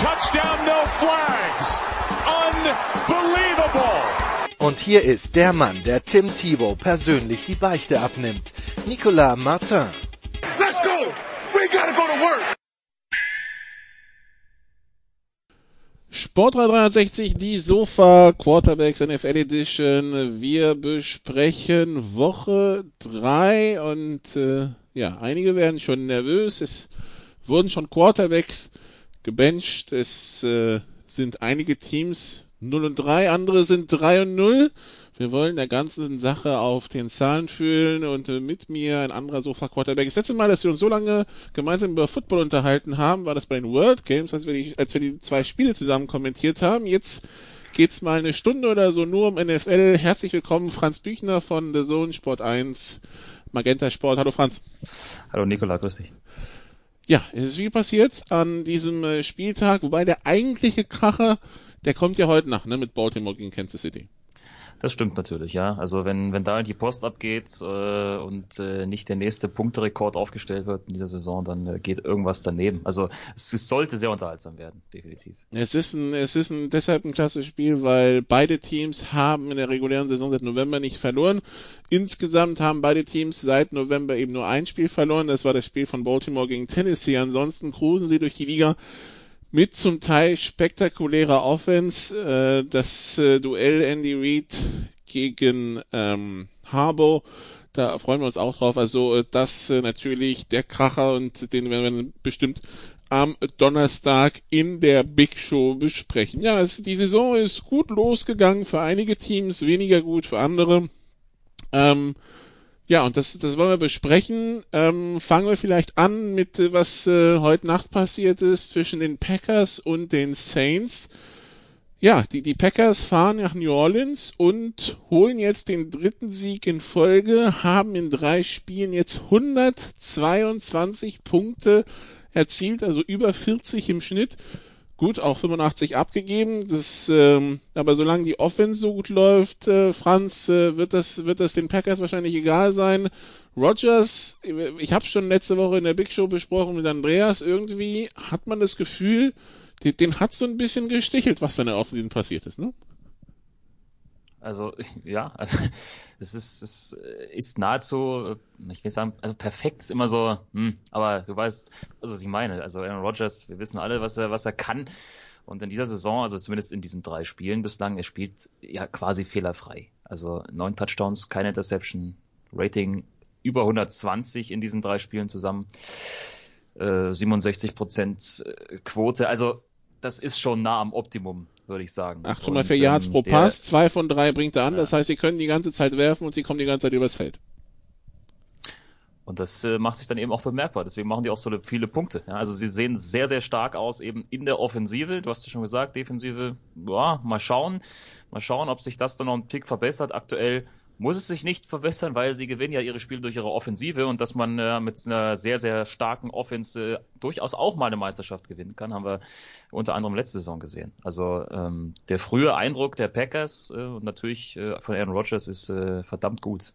touchdown, no flags. Unbelievable. Und hier ist der Mann, der Tim Thibault persönlich die Beichte abnimmt. Nicolas Martin. Let's go. We gotta go to work. Sport 360, die Sofa Quarterbacks NFL Edition. Wir besprechen Woche 3 und äh, ja, einige werden schon nervös. Es wurden schon Quarterbacks gebencht. Es äh, sind einige Teams 0 und 3, andere sind 3 und 0. Wir wollen der ganzen Sache auf den Zahlen fühlen und äh, mit mir ein anderer Sofa-Quarterback. Das letzte Mal, dass wir uns so lange gemeinsam über Football unterhalten haben, war das bei den World Games, als wir die, als wir die zwei Spiele zusammen kommentiert haben. Jetzt geht's mal eine Stunde oder so nur um NFL. Herzlich willkommen, Franz Büchner von The Zone Sport 1, Magenta Sport. Hallo Franz. Hallo Nikola, grüß dich. Ja, es ist wie passiert an diesem äh, Spieltag, wobei der eigentliche Kracher, der kommt ja heute nach, ne, mit Baltimore gegen Kansas City. Das stimmt natürlich, ja. Also wenn, wenn da die Post abgeht äh, und äh, nicht der nächste Punkterekord aufgestellt wird in dieser Saison, dann äh, geht irgendwas daneben. Also es, es, sollte sehr unterhaltsam werden, definitiv. Es ist ein, es ist ein, deshalb ein klasse Spiel, weil beide Teams haben in der regulären Saison seit November nicht verloren. Insgesamt haben beide Teams seit November eben nur ein Spiel verloren. Das war das Spiel von Baltimore gegen Tennessee. Ansonsten cruisen sie durch die Liga mit zum Teil spektakulärer Offense. Äh, das äh, Duell Andy Reid gegen ähm, Harbour, da freuen wir uns auch drauf. Also äh, das äh, natürlich der Kracher und den werden wir bestimmt am Donnerstag in der Big Show besprechen. Ja, es, die Saison ist gut losgegangen für einige Teams, weniger gut für andere. Ähm, ja, und das, das wollen wir besprechen. Ähm, fangen wir vielleicht an mit, äh, was äh, heute Nacht passiert ist zwischen den Packers und den Saints. Ja, die, die Packers fahren nach New Orleans und holen jetzt den dritten Sieg in Folge, haben in drei Spielen jetzt 122 Punkte erzielt, also über 40 im Schnitt. Gut, auch 85 abgegeben. Das, ähm, aber solange die Offense so gut läuft, äh, Franz, äh, wird das wird das den Packers wahrscheinlich egal sein. Rogers, ich habe schon letzte Woche in der Big Show besprochen mit Andreas. Irgendwie hat man das Gefühl, den, den hat so ein bisschen gestichelt, was da in der Offensive passiert ist, ne? Also ja, also es ist, es ist nahezu, ich will sagen, also perfekt ist immer so, hm, aber du weißt, also was ich meine. Also Aaron Rodgers, wir wissen alle, was er, was er kann. Und in dieser Saison, also zumindest in diesen drei Spielen bislang, er spielt ja quasi fehlerfrei. Also neun Touchdowns, keine Interception, Rating über 120 in diesen drei Spielen zusammen, äh, 67 Prozent äh, Quote. Also das ist schon nah am Optimum würde ich sagen. 8,4 Yards ähm, pro Pass, zwei von drei bringt er an. Ja. Das heißt, sie können die ganze Zeit werfen und sie kommen die ganze Zeit übers Feld. Und das äh, macht sich dann eben auch bemerkbar. Deswegen machen die auch so viele Punkte. Ja, also sie sehen sehr, sehr stark aus eben in der Offensive. Du hast ja schon gesagt, Defensive, ja, mal schauen. Mal schauen, ob sich das dann noch ein Tick verbessert. Aktuell muss es sich nicht verbessern, weil sie gewinnen ja ihre Spiele durch ihre Offensive und dass man äh, mit einer sehr, sehr starken Offense äh, durchaus auch mal eine Meisterschaft gewinnen kann, haben wir unter anderem letzte Saison gesehen. Also ähm, der frühe Eindruck der Packers äh, und natürlich äh, von Aaron Rodgers ist äh, verdammt gut.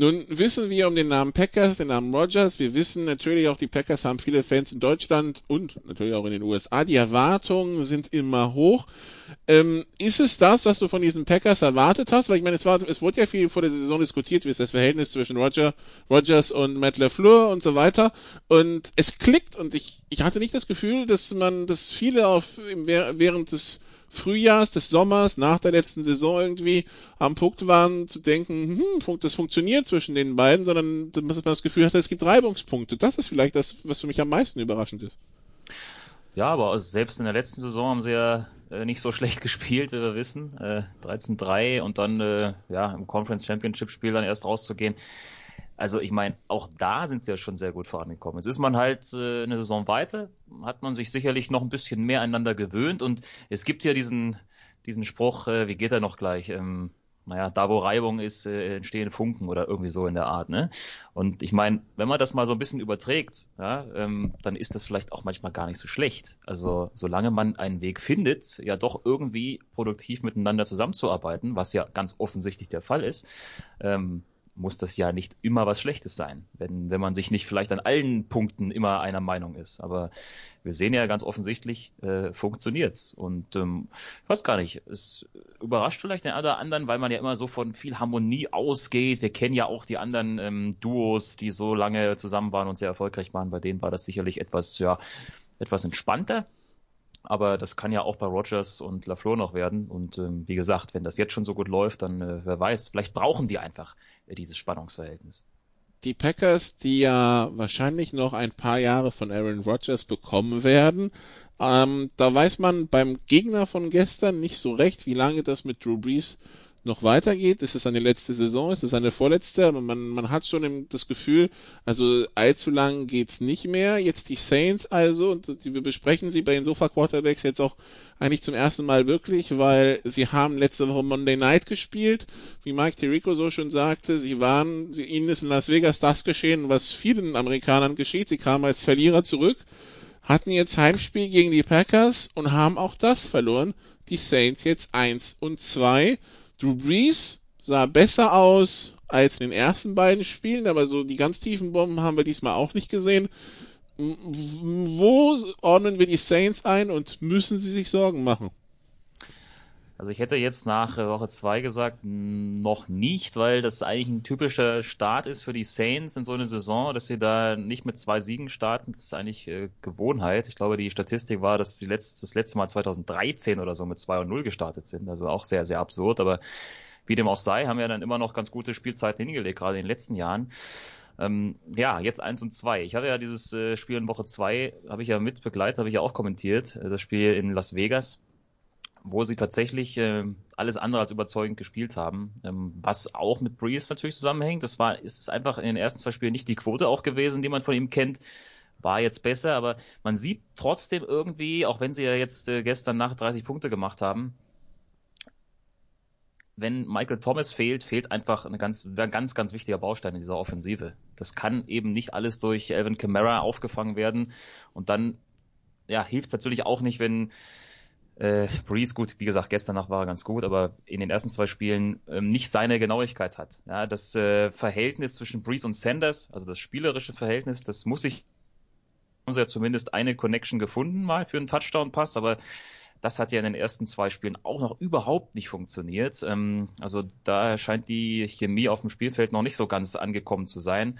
Nun wissen wir um den Namen Packers, den Namen Rogers. Wir wissen natürlich auch, die Packers haben viele Fans in Deutschland und natürlich auch in den USA. Die Erwartungen sind immer hoch. Ähm, ist es das, was du von diesen Packers erwartet hast? Weil ich meine, es, war, es wurde ja viel vor der Saison diskutiert, wie ist das Verhältnis zwischen Roger, Rogers und Matt LeFleur und so weiter. Und es klickt und ich, ich hatte nicht das Gefühl, dass man, dass viele auf, während des Frühjahrs, des Sommers, nach der letzten Saison irgendwie am Punkt waren zu denken, hm, das funktioniert zwischen den beiden, sondern dass man das Gefühl hatte, es gibt Reibungspunkte. Das ist vielleicht das, was für mich am meisten überraschend ist. Ja, aber selbst in der letzten Saison haben sie ja äh, nicht so schlecht gespielt, wie wir wissen. Äh, 13-3 und dann äh, ja im Conference Championship Spiel dann erst rauszugehen. Also ich meine, auch da sind sie ja schon sehr gut vorangekommen. Jetzt ist man halt äh, eine Saison weiter, hat man sich sicherlich noch ein bisschen mehr einander gewöhnt und es gibt ja diesen, diesen Spruch, äh, wie geht er noch gleich? Ähm, naja, da wo Reibung ist, äh, entstehen Funken oder irgendwie so in der Art, ne? Und ich meine, wenn man das mal so ein bisschen überträgt, ja, ähm, dann ist das vielleicht auch manchmal gar nicht so schlecht. Also solange man einen Weg findet, ja doch irgendwie produktiv miteinander zusammenzuarbeiten, was ja ganz offensichtlich der Fall ist, ähm, muss das ja nicht immer was Schlechtes sein, wenn, wenn man sich nicht vielleicht an allen Punkten immer einer Meinung ist. Aber wir sehen ja ganz offensichtlich, äh, funktioniert's. Und ähm, ich weiß gar nicht, es überrascht vielleicht den einen oder anderen, weil man ja immer so von viel Harmonie ausgeht. Wir kennen ja auch die anderen ähm, Duos, die so lange zusammen waren und sehr erfolgreich waren. Bei denen war das sicherlich etwas, ja, etwas entspannter. Aber das kann ja auch bei Rogers und LaFleur noch werden. Und ähm, wie gesagt, wenn das jetzt schon so gut läuft, dann äh, wer weiß, vielleicht brauchen die einfach äh, dieses Spannungsverhältnis. Die Packers, die ja wahrscheinlich noch ein paar Jahre von Aaron Rodgers bekommen werden, ähm, da weiß man beim Gegner von gestern nicht so recht, wie lange das mit Drew Brees noch weitergeht. Ist es eine letzte Saison? Ist es eine vorletzte? Aber man, man hat schon das Gefühl, also allzu lang geht's nicht mehr. Jetzt die Saints also, und wir besprechen sie bei den Sofa Quarterbacks jetzt auch eigentlich zum ersten Mal wirklich, weil sie haben letzte Woche Monday Night gespielt. Wie Mike Tirico so schon sagte, sie waren, sie, ihnen ist in Las Vegas das geschehen, was vielen Amerikanern geschieht. Sie kamen als Verlierer zurück, hatten jetzt Heimspiel gegen die Packers und haben auch das verloren. Die Saints jetzt eins und zwei Drew Brees sah besser aus als in den ersten beiden Spielen, aber so die ganz tiefen Bomben haben wir diesmal auch nicht gesehen. Wo ordnen wir die Saints ein und müssen sie sich Sorgen machen? Also ich hätte jetzt nach Woche zwei gesagt, noch nicht, weil das eigentlich ein typischer Start ist für die Saints in so einer Saison, dass sie da nicht mit zwei Siegen starten. Das ist eigentlich äh, Gewohnheit. Ich glaube, die Statistik war, dass sie letzt, das letzte Mal 2013 oder so mit 2 und 0 gestartet sind. Also auch sehr, sehr absurd. Aber wie dem auch sei, haben ja dann immer noch ganz gute Spielzeiten hingelegt, gerade in den letzten Jahren. Ähm, ja, jetzt eins und zwei. Ich habe ja dieses äh, Spiel in Woche zwei, habe ich ja mit begleitet, habe ich ja auch kommentiert, äh, das Spiel in Las Vegas wo sie tatsächlich äh, alles andere als überzeugend gespielt haben, ähm, was auch mit Breeze natürlich zusammenhängt. Das war, ist es einfach in den ersten zwei Spielen nicht die Quote auch gewesen, die man von ihm kennt. War jetzt besser, aber man sieht trotzdem irgendwie, auch wenn sie ja jetzt äh, gestern Nacht 30 Punkte gemacht haben, wenn Michael Thomas fehlt, fehlt einfach eine ganz, ein ganz, ganz wichtiger Baustein in dieser Offensive. Das kann eben nicht alles durch Alvin Kamara aufgefangen werden. Und dann ja, hilft es natürlich auch nicht, wenn äh, Breeze, gut, wie gesagt, gestern Nacht war er ganz gut, aber in den ersten zwei Spielen ähm, nicht seine Genauigkeit hat. Ja, das äh, Verhältnis zwischen Breeze und Sanders, also das spielerische Verhältnis, das muss ich, haben sie ja zumindest eine Connection gefunden mal für einen Touchdown-Pass, aber das hat ja in den ersten zwei Spielen auch noch überhaupt nicht funktioniert. Ähm, also da scheint die Chemie auf dem Spielfeld noch nicht so ganz angekommen zu sein.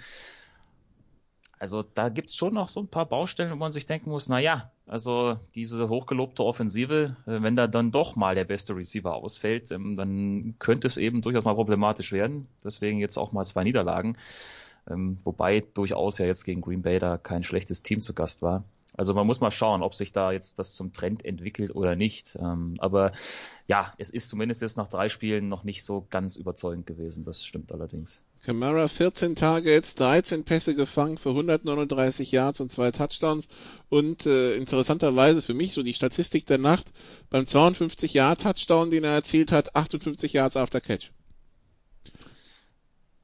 Also da gibt's schon noch so ein paar Baustellen, wo man sich denken muss, na ja, also diese hochgelobte Offensive, äh, wenn da dann doch mal der beste Receiver ausfällt, ähm, dann könnte es eben durchaus mal problematisch werden. Deswegen jetzt auch mal zwei Niederlagen. Ähm, wobei durchaus ja jetzt gegen Green Bay da kein schlechtes Team zu Gast war. Also man muss mal schauen, ob sich da jetzt das zum Trend entwickelt oder nicht. Ähm, aber ja, es ist zumindest jetzt nach drei Spielen noch nicht so ganz überzeugend gewesen. Das stimmt allerdings. Camara 14 Targets, 13 Pässe gefangen für 139 Yards und zwei Touchdowns. Und äh, interessanterweise für mich so die Statistik der Nacht beim 52 Yard Touchdown, den er erzielt hat, 58 Yards after Catch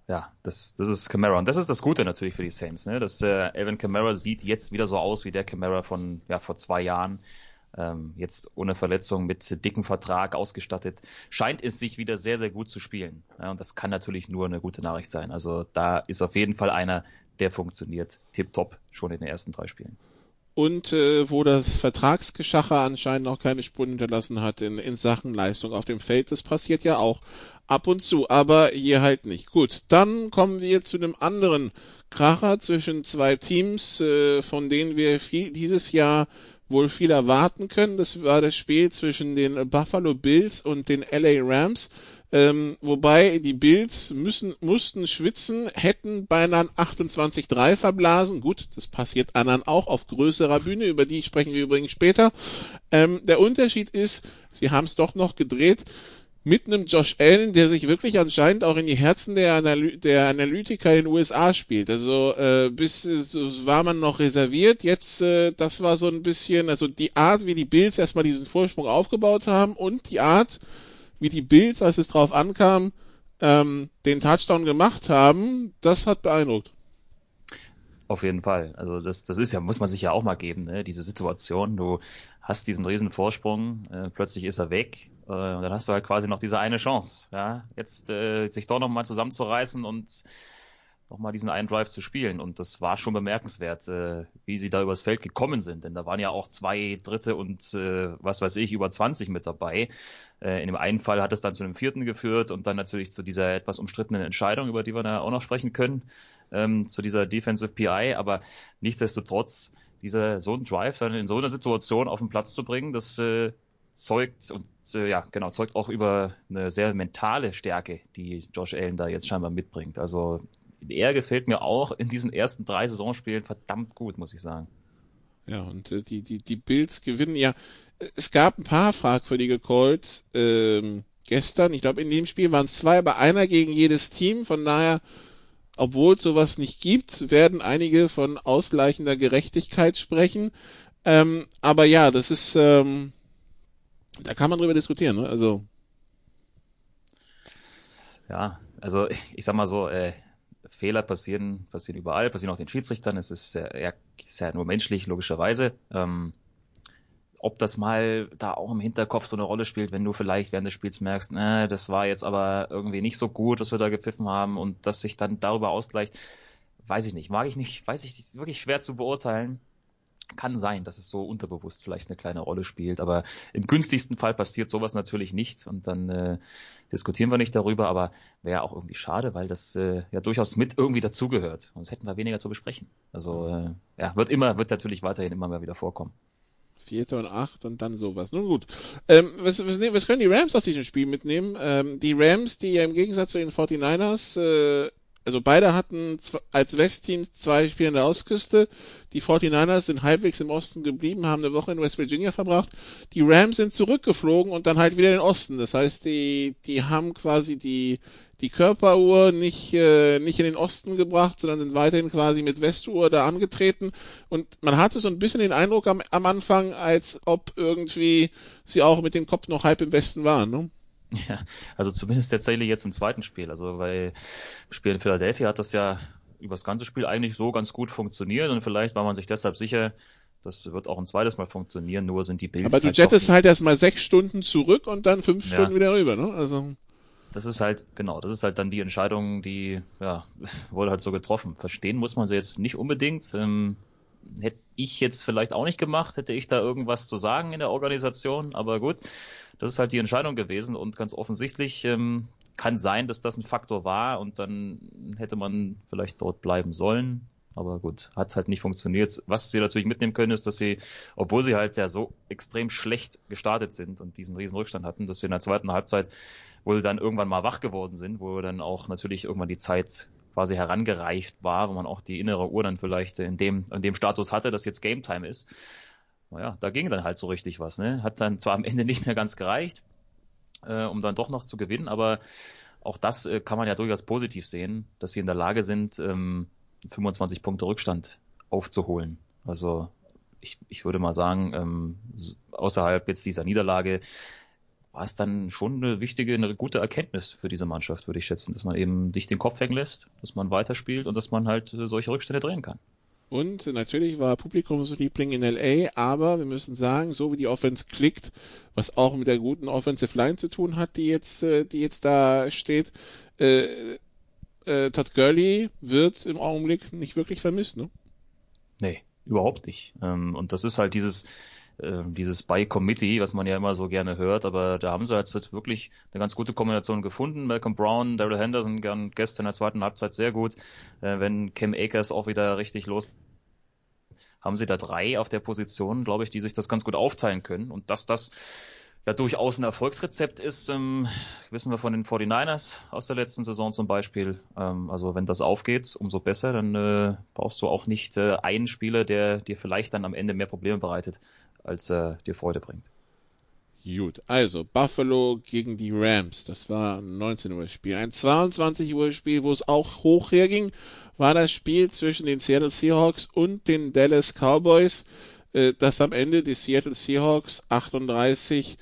ja, das, das ist Camara. Und das ist das Gute natürlich für die Saints, ne? Dass äh, Alvin Camara sieht jetzt wieder so aus wie der Camara von ja, vor zwei Jahren. Ähm, jetzt ohne Verletzung mit dicken Vertrag ausgestattet, scheint es sich wieder sehr, sehr gut zu spielen. Ja, und das kann natürlich nur eine gute Nachricht sein. Also da ist auf jeden Fall einer, der funktioniert tipptopp schon in den ersten drei Spielen und äh, wo das Vertragsgeschacher anscheinend noch keine Spuren hinterlassen hat in, in Sachen Leistung auf dem Feld. Das passiert ja auch ab und zu, aber hier halt nicht. Gut, dann kommen wir zu einem anderen Kracher zwischen zwei Teams, äh, von denen wir viel, dieses Jahr wohl viel erwarten können. Das war das Spiel zwischen den Buffalo Bills und den LA Rams. Ähm, wobei die Bills müssen, mussten schwitzen, hätten beinahe 28-3 verblasen. Gut, das passiert anderen auch auf größerer Bühne, über die sprechen wir übrigens später. Ähm, der Unterschied ist, sie haben es doch noch gedreht. mit einem Josh Allen, der sich wirklich anscheinend auch in die Herzen der, Analy der Analytiker in den USA spielt. Also äh, bis äh, war man noch reserviert, jetzt äh, das war so ein bisschen, also die Art, wie die Bills erstmal diesen Vorsprung aufgebaut haben und die Art, wie die Bills, als es drauf ankam, ähm, den Touchdown gemacht haben, das hat beeindruckt. Auf jeden Fall. Also das, das ist ja, muss man sich ja auch mal geben, ne? diese Situation. Du hast diesen riesen Vorsprung, äh, plötzlich ist er weg, äh, und dann hast du halt quasi noch diese eine Chance, ja, jetzt äh, sich doch nochmal zusammenzureißen und nochmal diesen einen Drive zu spielen. Und das war schon bemerkenswert, äh, wie sie da übers Feld gekommen sind. Denn da waren ja auch zwei Dritte und äh, was weiß ich, über 20 mit dabei. Äh, in dem einen Fall hat es dann zu einem vierten geführt und dann natürlich zu dieser etwas umstrittenen Entscheidung, über die wir da auch noch sprechen können, ähm, zu dieser Defensive PI. Aber nichtsdestotrotz, dieser so einen Drive dann in so einer Situation auf den Platz zu bringen, das äh, zeugt und äh, ja genau zeugt auch über eine sehr mentale Stärke, die Josh Allen da jetzt scheinbar mitbringt. Also er gefällt mir auch in diesen ersten drei Saisonspielen verdammt gut, muss ich sagen. Ja, und äh, die, die, die Bills gewinnen ja. Es gab ein paar fragwürdige Calls ähm, gestern. Ich glaube, in dem Spiel waren es zwei, aber einer gegen jedes Team. Von daher, obwohl es sowas nicht gibt, werden einige von ausgleichender Gerechtigkeit sprechen. Ähm, aber ja, das ist, ähm, da kann man drüber diskutieren. Ne? Also ja, also ich sag mal so, äh, Fehler passieren, passieren überall, passieren auch den Schiedsrichtern. Es ist ja, ist ja nur menschlich, logischerweise. Ähm, ob das mal da auch im Hinterkopf so eine Rolle spielt, wenn du vielleicht während des Spiels merkst, äh, das war jetzt aber irgendwie nicht so gut, was wir da gepfiffen haben und das sich dann darüber ausgleicht, weiß ich nicht, mag ich nicht, weiß ich nicht, wirklich schwer zu beurteilen kann sein, dass es so unterbewusst vielleicht eine kleine Rolle spielt, aber im günstigsten Fall passiert sowas natürlich nicht und dann äh, diskutieren wir nicht darüber, aber wäre auch irgendwie schade, weil das äh, ja durchaus mit irgendwie dazugehört. Sonst hätten wir weniger zu besprechen. Also äh, ja, wird immer, wird natürlich weiterhin immer mal wieder vorkommen. Vierter und acht und dann sowas. Nun gut. Ähm, was, was, was können die Rams aus diesem Spiel mitnehmen? Ähm, die Rams, die ja im Gegensatz zu den 49ers äh, also beide hatten als Westteams zwei Spiele an der Ostküste. Die 49ers sind halbwegs im Osten geblieben, haben eine Woche in West Virginia verbracht. Die Rams sind zurückgeflogen und dann halt wieder in den Osten. Das heißt, die, die haben quasi die, die Körperuhr nicht, äh, nicht in den Osten gebracht, sondern sind weiterhin quasi mit Westuhr da angetreten. Und man hatte so ein bisschen den Eindruck am, am Anfang, als ob irgendwie sie auch mit dem Kopf noch halb im Westen waren. Ne? Ja, also zumindest tatsächlich jetzt im zweiten Spiel. Also weil im Spiel in Philadelphia hat das ja über das ganze Spiel eigentlich so ganz gut funktioniert und vielleicht war man sich deshalb sicher, das wird auch ein zweites Mal funktionieren, nur sind die Bills. Aber du halt jettest halt erstmal sechs Stunden zurück und dann fünf ja. Stunden wieder rüber, ne? Also. Das ist halt, genau, das ist halt dann die Entscheidung, die, ja, wurde halt so getroffen. Verstehen muss man sie jetzt nicht unbedingt. Ähm, hätte ich jetzt vielleicht auch nicht gemacht, hätte ich da irgendwas zu sagen in der Organisation, aber gut, das ist halt die Entscheidung gewesen und ganz offensichtlich ähm, kann sein, dass das ein Faktor war und dann hätte man vielleicht dort bleiben sollen. Aber gut, hat halt nicht funktioniert. Was sie natürlich mitnehmen können, ist, dass sie, obwohl sie halt ja so extrem schlecht gestartet sind und diesen riesen Rückstand hatten, dass sie in der zweiten Halbzeit, wo sie dann irgendwann mal wach geworden sind, wo dann auch natürlich irgendwann die Zeit quasi herangereicht war, wo man auch die innere Uhr dann vielleicht in dem, in dem Status hatte, dass jetzt Game Time ist. Naja, da ging dann halt so richtig was, ne? Hat dann zwar am Ende nicht mehr ganz gereicht, äh, um dann doch noch zu gewinnen, aber auch das äh, kann man ja durchaus positiv sehen, dass sie in der Lage sind, ähm, 25 Punkte Rückstand aufzuholen. Also ich, ich würde mal sagen, ähm, außerhalb jetzt dieser Niederlage war es dann schon eine wichtige, eine gute Erkenntnis für diese Mannschaft, würde ich schätzen, dass man eben nicht den Kopf hängen lässt, dass man weiterspielt und dass man halt solche Rückstände drehen kann. Und natürlich war Publikumsliebling in LA, aber wir müssen sagen, so wie die Offense klickt, was auch mit der guten Offensive Line zu tun hat, die jetzt, äh, die jetzt da steht, äh, äh, Todd Gurley wird im Augenblick nicht wirklich vermisst, ne? Nee, überhaupt nicht. Ähm, und das ist halt dieses, äh, dieses By Committee, was man ja immer so gerne hört, aber da haben sie jetzt wirklich eine ganz gute Kombination gefunden. Malcolm Brown, Daryl Henderson gestern in der zweiten Halbzeit sehr gut. Äh, wenn Cam Akers auch wieder richtig los haben sie da drei auf der Position, glaube ich, die sich das ganz gut aufteilen können. Und dass das ja durchaus ein Erfolgsrezept ist, ähm, wissen wir von den 49ers aus der letzten Saison zum Beispiel. Ähm, also wenn das aufgeht, umso besser, dann äh, brauchst du auch nicht äh, einen Spieler, der dir vielleicht dann am Ende mehr Probleme bereitet, als äh, dir Freude bringt. Gut, also Buffalo gegen die Rams, das war ein 19 Uhr Spiel. Ein 22 Uhr Spiel, wo es auch hoch herging, war das Spiel zwischen den Seattle Seahawks und den Dallas Cowboys, äh, das am Ende die Seattle Seahawks 38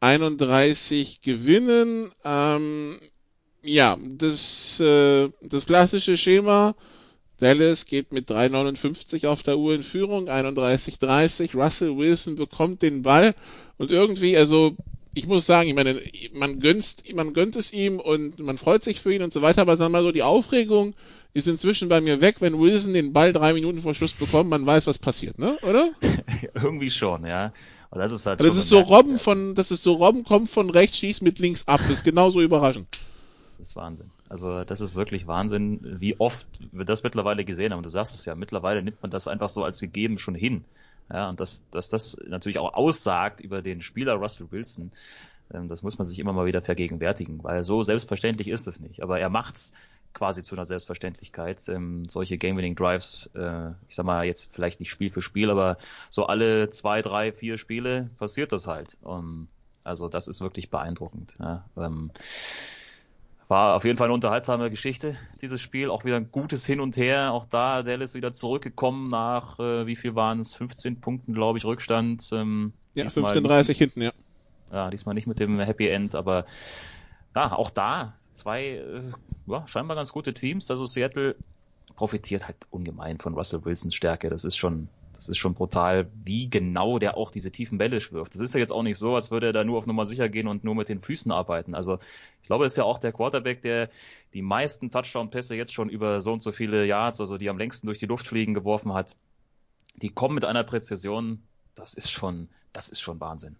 31 gewinnen. Ähm, ja, das, äh, das klassische Schema. Dallas geht mit 3,59 auf der Uhr in Führung, 31-30. Russell Wilson bekommt den Ball und irgendwie, also ich muss sagen, ich meine, man gönnt, man gönnt es ihm und man freut sich für ihn und so weiter, aber sagen wir mal so, die Aufregung ist inzwischen bei mir weg, wenn Wilson den Ball drei Minuten vor Schluss bekommt, man weiß, was passiert, ne? Oder? Irgendwie schon, ja. Und das ist halt also das ist so Robben von, das ist so Robben kommt von rechts, schießt mit links ab. Das ist genauso überraschend. Das ist Wahnsinn. Also das ist wirklich Wahnsinn, wie oft wir das mittlerweile gesehen haben. Du sagst es ja, mittlerweile nimmt man das einfach so als gegeben schon hin. Ja, und dass, dass das natürlich auch aussagt über den Spieler Russell Wilson, ähm, das muss man sich immer mal wieder vergegenwärtigen, weil so selbstverständlich ist es nicht. Aber er macht's quasi zu einer Selbstverständlichkeit. Ähm, solche Game-Winning-Drives, äh, ich sag mal jetzt vielleicht nicht Spiel für Spiel, aber so alle zwei, drei, vier Spiele passiert das halt. Um, also das ist wirklich beeindruckend. Ja. War auf jeden Fall eine unterhaltsame Geschichte, dieses Spiel. Auch wieder ein gutes Hin und Her. Auch da Dallas wieder zurückgekommen nach, äh, wie viel waren es? 15 Punkten, glaube ich, Rückstand. Ähm, ja, 15:30 hinten, ja. Ja, diesmal nicht mit dem Happy End, aber ja, auch da zwei äh, ja, scheinbar ganz gute Teams. Also Seattle profitiert halt ungemein von Russell Wilsons Stärke. Das ist schon, das ist schon brutal, wie genau der auch diese tiefen Bälle schwirft. Das ist ja jetzt auch nicht so, als würde er da nur auf Nummer sicher gehen und nur mit den Füßen arbeiten. Also ich glaube, es ist ja auch der Quarterback, der die meisten Touchdown-Pässe jetzt schon über so und so viele Yards, also die am längsten durch die Luft fliegen, geworfen hat. Die kommen mit einer Präzision, das ist schon, das ist schon Wahnsinn.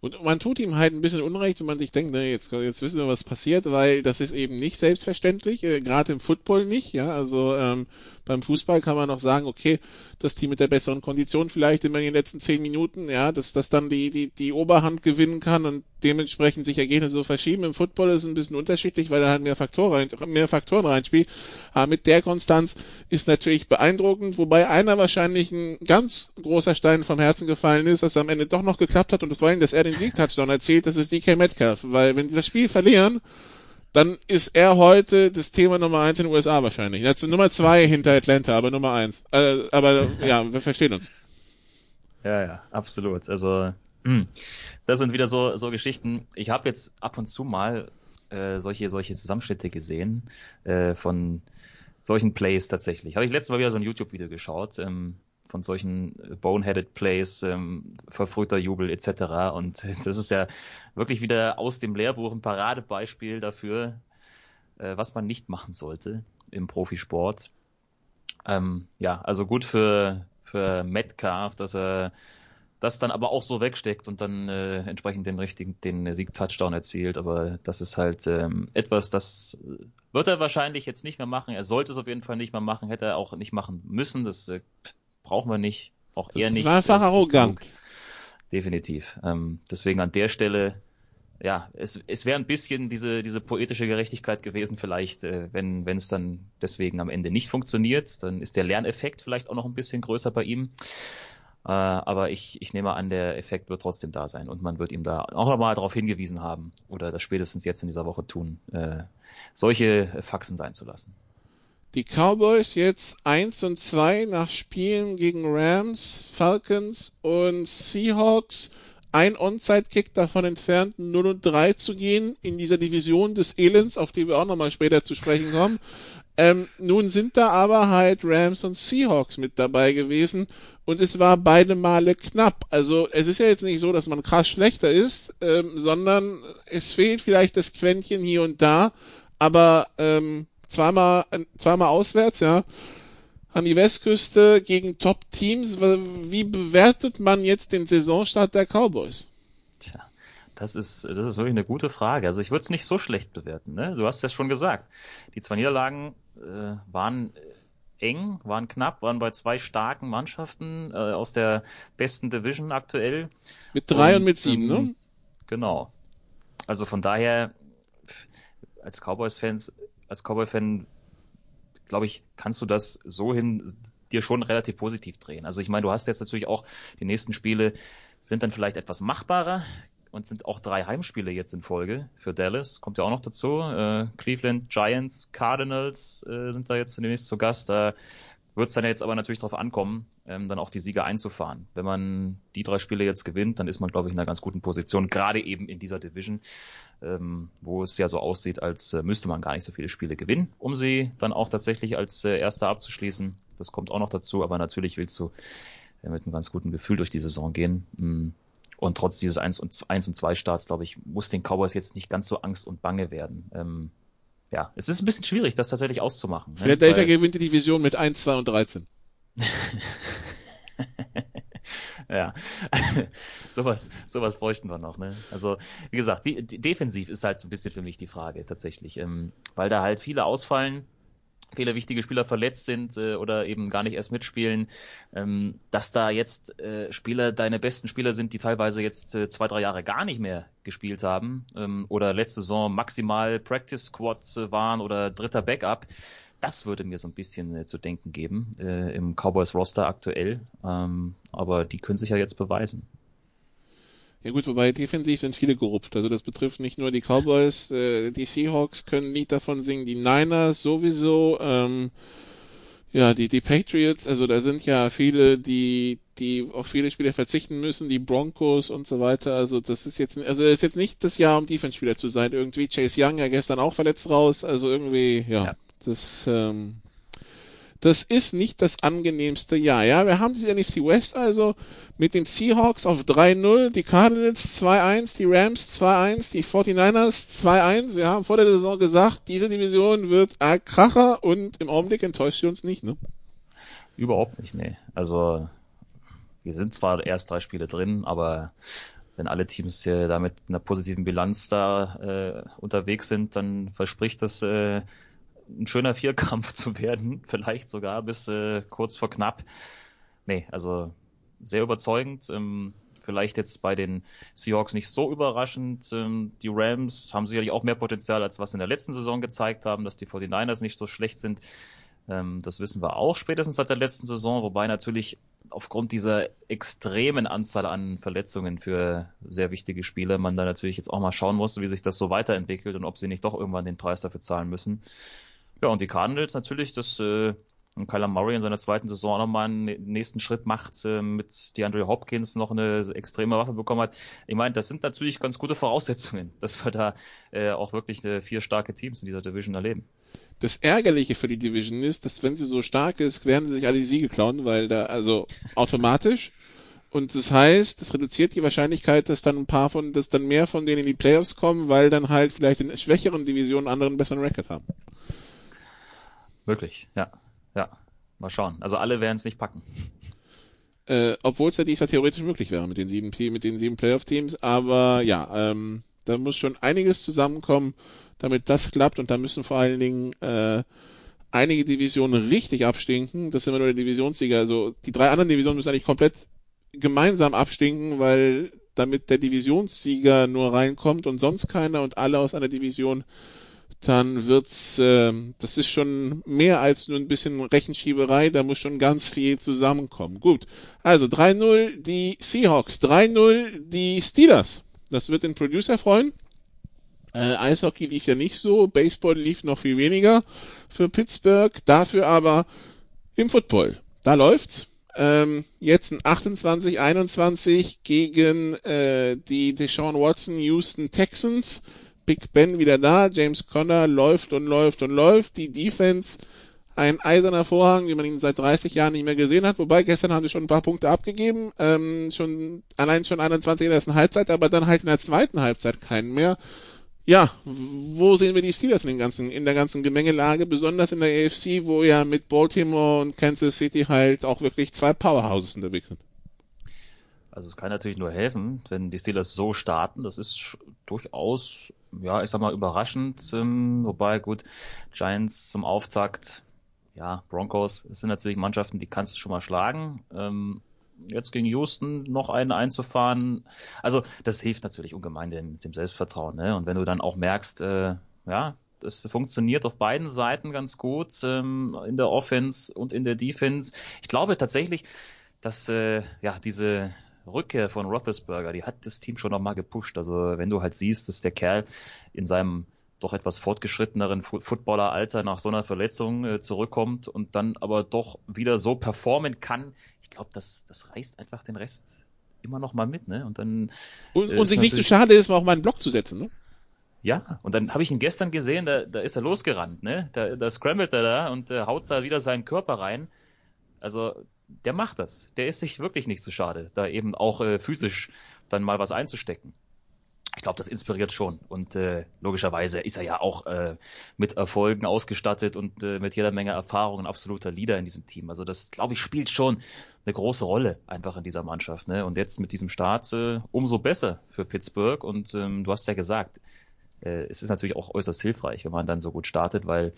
Und man tut ihm halt ein bisschen Unrecht, wenn man sich denkt, ne, jetzt, jetzt wissen wir, was passiert, weil das ist eben nicht selbstverständlich, äh, gerade im Football nicht, ja. Also ähm, beim Fußball kann man noch sagen, okay, das Team mit der besseren Kondition vielleicht immer in den letzten zehn Minuten, ja, dass das dann die, die, die Oberhand gewinnen kann und dementsprechend sich Ergebnisse so verschieben. Im Football ist es ein bisschen unterschiedlich, weil da halt mehr Faktoren, mehr Faktoren reinspielt. Aber mit der Konstanz ist natürlich beeindruckend, wobei einer wahrscheinlich ein ganz großer Stein vom Herzen gefallen ist, dass am Ende doch noch geklappt hat und das ihn, dass er den Sieg-Touchdown erzählt, das ist DK Metcalf, weil wenn die das Spiel verlieren, dann ist er heute das Thema Nummer eins in den USA wahrscheinlich. Also Nummer zwei hinter Atlanta, aber Nummer eins. Äh, aber ja, wir verstehen uns. Ja, ja, absolut. Also hm, das sind wieder so so Geschichten. Ich habe jetzt ab und zu mal äh, solche solche Zusammenschnitte gesehen äh, von solchen Plays tatsächlich. Habe ich letztes Mal wieder so ein YouTube-Video geschaut. Ähm, von solchen boneheaded Plays, ähm, verfrühter Jubel etc. Und das ist ja wirklich wieder aus dem Lehrbuch ein Paradebeispiel dafür, äh, was man nicht machen sollte im Profisport. Ähm, ja, also gut für, für Metcalf, dass er das dann aber auch so wegsteckt und dann äh, entsprechend den richtigen, den Sieg-Touchdown erzielt. Aber das ist halt ähm, etwas, das wird er wahrscheinlich jetzt nicht mehr machen. Er sollte es auf jeden Fall nicht mehr machen, hätte er auch nicht machen müssen. Das äh, brauchen wir nicht, auch das eher nicht. Das war einfach arrogant. Definitiv. Ähm, deswegen an der Stelle, ja, es, es wäre ein bisschen diese, diese poetische Gerechtigkeit gewesen, vielleicht, äh, wenn wenn es dann deswegen am Ende nicht funktioniert, dann ist der Lerneffekt vielleicht auch noch ein bisschen größer bei ihm. Äh, aber ich, ich nehme an, der Effekt wird trotzdem da sein und man wird ihm da auch nochmal darauf hingewiesen haben oder das spätestens jetzt in dieser Woche tun, äh, solche Faxen sein zu lassen. Die Cowboys jetzt 1 und 2 nach Spielen gegen Rams, Falcons und Seahawks. Ein Onside-Kick davon entfernt, 0 und 3 zu gehen in dieser Division des Elends, auf die wir auch nochmal später zu sprechen kommen. Ähm, nun sind da aber halt Rams und Seahawks mit dabei gewesen und es war beide Male knapp. Also es ist ja jetzt nicht so, dass man krass schlechter ist, ähm, sondern es fehlt vielleicht das Quäntchen hier und da, aber ähm, zweimal, zweimal auswärts, ja, an die Westküste gegen Top-Teams. Wie bewertet man jetzt den Saisonstart der Cowboys? Tja, das ist, das ist wirklich eine gute Frage. Also ich würde es nicht so schlecht bewerten. Ne? Du hast ja schon gesagt, die zwei Niederlagen äh, waren eng, waren knapp, waren bei zwei starken Mannschaften äh, aus der besten Division aktuell. Mit drei und, und mit sieben, ähm, ne? Genau. Also von daher, als Cowboys-Fans als Cowboy-Fan, glaube ich, kannst du das so hin dir schon relativ positiv drehen. Also ich meine, du hast jetzt natürlich auch die nächsten Spiele sind dann vielleicht etwas machbarer und sind auch drei Heimspiele jetzt in Folge für Dallas. Kommt ja auch noch dazu. Äh, Cleveland Giants, Cardinals äh, sind da jetzt demnächst zu Gast. Da wird es dann jetzt aber natürlich darauf ankommen, ähm, dann auch die Sieger einzufahren. Wenn man die drei Spiele jetzt gewinnt, dann ist man, glaube ich, in einer ganz guten Position, gerade eben in dieser Division, ähm, wo es ja so aussieht, als äh, müsste man gar nicht so viele Spiele gewinnen, um sie dann auch tatsächlich als äh, Erster abzuschließen. Das kommt auch noch dazu, aber natürlich willst du äh, mit einem ganz guten Gefühl durch die Saison gehen. Mm. Und trotz dieses 1 und 1 und 2 Starts, glaube ich, muss den Cowboys jetzt nicht ganz so Angst und Bange werden. Ähm, ja, es ist ein bisschen schwierig, das tatsächlich auszumachen. Ne? Philadelphia Weil, gewinnt die Division mit 1, 2 und 13. ja, sowas, sowas bräuchten wir noch. Ne? Also wie gesagt, die, die, defensiv ist halt so ein bisschen für mich die Frage tatsächlich, ähm, weil da halt viele ausfallen viele wichtige Spieler verletzt sind äh, oder eben gar nicht erst mitspielen, ähm, dass da jetzt äh, Spieler deine besten Spieler sind, die teilweise jetzt äh, zwei, drei Jahre gar nicht mehr gespielt haben ähm, oder letzte Saison maximal Practice Squad äh, waren oder dritter Backup. Das würde mir so ein bisschen äh, zu denken geben äh, im Cowboys Roster aktuell. Ähm, aber die können sich ja jetzt beweisen. Ja gut, wobei defensiv sind viele gerupft. Also das betrifft nicht nur die Cowboys, äh, die Seahawks können ein Lied davon singen, die Niners sowieso, ähm, ja, die, die Patriots, also da sind ja viele, die, die auf viele Spieler verzichten müssen, die Broncos und so weiter. Also das ist jetzt, also das ist jetzt nicht das Jahr, um Defense-Spieler zu sein. Irgendwie Chase Young ja gestern auch verletzt raus. Also irgendwie, ja, ja. das, ähm, das ist nicht das angenehmste Jahr. Ja, wir haben die NFC West also mit den Seahawks auf 3-0, die Cardinals 2-1, die Rams 2-1, die 49ers 2-1. Wir haben vor der Saison gesagt, diese Division wird ein Kracher und im Augenblick enttäuscht sie uns nicht, ne? Überhaupt nicht, nee. Also, wir sind zwar erst drei Spiele drin, aber wenn alle Teams hier da mit einer positiven Bilanz da äh, unterwegs sind, dann verspricht das äh, ein schöner Vierkampf zu werden, vielleicht sogar bis äh, kurz vor knapp. Nee, also sehr überzeugend. Ähm, vielleicht jetzt bei den Seahawks nicht so überraschend. Ähm, die Rams haben sicherlich auch mehr Potenzial, als was in der letzten Saison gezeigt haben, dass die 49ers nicht so schlecht sind. Ähm, das wissen wir auch spätestens seit der letzten Saison, wobei natürlich aufgrund dieser extremen Anzahl an Verletzungen für sehr wichtige Spieler man da natürlich jetzt auch mal schauen muss, wie sich das so weiterentwickelt und ob sie nicht doch irgendwann den Preis dafür zahlen müssen. Ja, und die Cardinals natürlich, dass äh, Kyler Murray in seiner zweiten Saison nochmal einen nächsten Schritt macht, äh, mit DeAndre Hopkins noch eine extreme Waffe bekommen hat. Ich meine, das sind natürlich ganz gute Voraussetzungen, dass wir da äh, auch wirklich äh, vier starke Teams in dieser Division erleben. Das Ärgerliche für die Division ist, dass wenn sie so stark ist, werden sie sich alle die Siege klauen, weil da, also automatisch. Und das heißt, das reduziert die Wahrscheinlichkeit, dass dann ein paar von, dass dann mehr von denen in die Playoffs kommen, weil dann halt vielleicht in schwächeren Divisionen anderen besseren Record haben. Wirklich, ja. Ja. Mal schauen. Also alle werden es nicht packen. Äh, Obwohl es ja dies Jahr theoretisch möglich wäre mit den sieben, mit den sieben Playoff-Teams. Aber ja, ähm, da muss schon einiges zusammenkommen, damit das klappt. Und da müssen vor allen Dingen äh, einige Divisionen richtig abstinken. Das sind immer nur der Divisionssieger. Also die drei anderen Divisionen müssen eigentlich komplett gemeinsam abstinken, weil damit der Divisionssieger nur reinkommt und sonst keiner und alle aus einer Division dann wird's, äh, das ist schon mehr als nur ein bisschen Rechenschieberei, da muss schon ganz viel zusammenkommen. Gut, also 3-0 die Seahawks, 3-0 die Steelers. Das wird den Producer freuen. Äh, Eishockey lief ja nicht so, Baseball lief noch viel weniger für Pittsburgh, dafür aber im Football. Da läuft's. Ähm, jetzt ein 28-21 gegen äh, die Deshaun Watson Houston Texans. Big Ben wieder da, James Conner läuft und läuft und läuft, die Defense ein eiserner Vorhang, wie man ihn seit 30 Jahren nicht mehr gesehen hat. Wobei gestern haben sie schon ein paar Punkte abgegeben, ähm, schon allein schon 21 in der ersten Halbzeit, aber dann halt in der zweiten Halbzeit keinen mehr. Ja, wo sehen wir die Steelers in, den ganzen, in der ganzen Gemengelage, besonders in der AFC, wo ja mit Baltimore und Kansas City halt auch wirklich zwei Powerhouses unterwegs sind. Also es kann natürlich nur helfen, wenn die Steelers so starten. Das ist durchaus, ja, ich sag mal, überraschend. Ähm, wobei, gut, Giants zum Auftakt, ja, Broncos, es sind natürlich Mannschaften, die kannst du schon mal schlagen. Ähm, jetzt gegen Houston noch einen einzufahren. Also das hilft natürlich ungemein dem, dem Selbstvertrauen. Ne? Und wenn du dann auch merkst, äh, ja, das funktioniert auf beiden Seiten ganz gut, ähm, in der Offense und in der Defense. Ich glaube tatsächlich, dass äh, ja diese Rückkehr von Roethlisberger, die hat das Team schon nochmal gepusht. Also wenn du halt siehst, dass der Kerl in seinem doch etwas fortgeschritteneren Footballeralter nach so einer Verletzung äh, zurückkommt und dann aber doch wieder so performen kann, ich glaube, das, das reißt einfach den Rest immer noch mal mit, ne? Und dann und, äh, und sich nicht zu schade ist, mal auch mal einen Block zu setzen, ne? Ja, und dann habe ich ihn gestern gesehen, da, da ist er losgerannt, ne? Da, da scrambelt er da und äh, haut da wieder seinen Körper rein. Also der macht das. Der ist sich wirklich nicht zu schade, da eben auch äh, physisch dann mal was einzustecken. Ich glaube, das inspiriert schon. Und äh, logischerweise ist er ja auch äh, mit Erfolgen ausgestattet und äh, mit jeder Menge Erfahrung ein absoluter Leader in diesem Team. Also das, glaube ich, spielt schon eine große Rolle einfach in dieser Mannschaft. Ne? Und jetzt mit diesem Start äh, umso besser für Pittsburgh. Und ähm, du hast ja gesagt, äh, es ist natürlich auch äußerst hilfreich, wenn man dann so gut startet, weil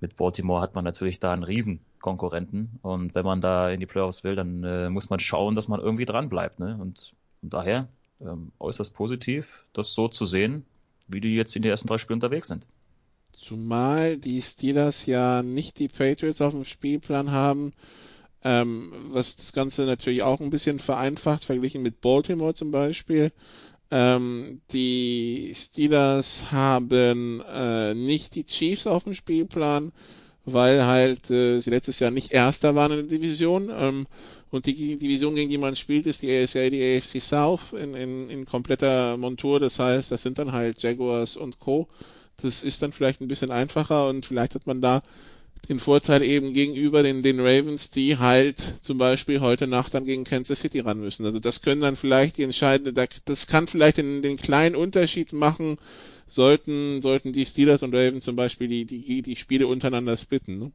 mit Baltimore hat man natürlich da einen Riesenkonkurrenten. Und wenn man da in die Playoffs will, dann äh, muss man schauen, dass man irgendwie dran bleibt. Ne? Und von daher ähm, äußerst positiv, das so zu sehen, wie die jetzt in den ersten drei Spielen unterwegs sind. Zumal die Steelers ja nicht die Patriots auf dem Spielplan haben, ähm, was das Ganze natürlich auch ein bisschen vereinfacht, verglichen mit Baltimore zum Beispiel. Ähm, die Steelers haben äh, nicht die Chiefs auf dem Spielplan, weil halt äh, sie letztes Jahr nicht Erster waren in der Division. Ähm, und die Division, gegen die man spielt, ist die ASA, die AFC South in, in, in kompletter Montur. Das heißt, das sind dann halt Jaguars und Co. Das ist dann vielleicht ein bisschen einfacher und vielleicht hat man da den Vorteil eben gegenüber den, den Ravens, die halt zum Beispiel heute Nacht dann gegen Kansas City ran müssen. Also das können dann vielleicht die entscheidende, das kann vielleicht den, den kleinen Unterschied machen, sollten, sollten die Steelers und Ravens zum Beispiel die, die, die Spiele untereinander splitten. Ne?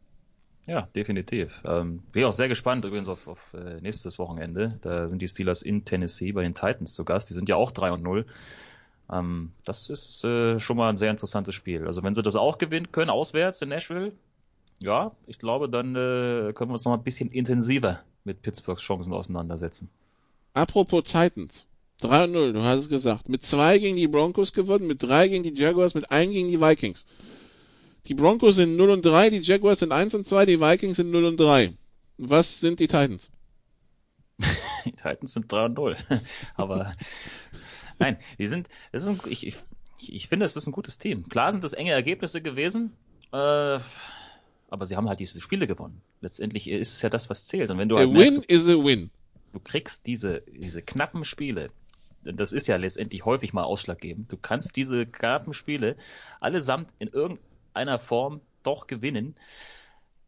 Ja, definitiv. Ähm, bin auch sehr gespannt übrigens auf, auf äh, nächstes Wochenende. Da sind die Steelers in Tennessee bei den Titans zu Gast. Die sind ja auch 3 und 0. Ähm, das ist äh, schon mal ein sehr interessantes Spiel. Also wenn sie das auch gewinnen können, auswärts in Nashville, ja, ich glaube, dann äh, können wir uns noch ein bisschen intensiver mit Pittsburghs Chancen auseinandersetzen. Apropos Titans. 3-0, du hast es gesagt. Mit zwei gegen die Broncos gewonnen, mit drei gegen die Jaguars, mit einem gegen die Vikings. Die Broncos sind 0 und 3, die Jaguars sind 1 und 2, die Vikings sind 0 und 3. Was sind die Titans? die Titans sind 3 und 0. Aber nein, die sind, das ist ein, ich, ich, ich finde, es ist ein gutes Team. Klar sind das enge Ergebnisse gewesen, äh, aber sie haben halt diese Spiele gewonnen. Letztendlich ist es ja das, was zählt. Und wenn du a halt win merkst, is a win. Du kriegst diese, diese knappen Spiele, das ist ja letztendlich häufig mal ausschlaggebend. Du kannst diese knappen Spiele allesamt in irgendeiner Form doch gewinnen.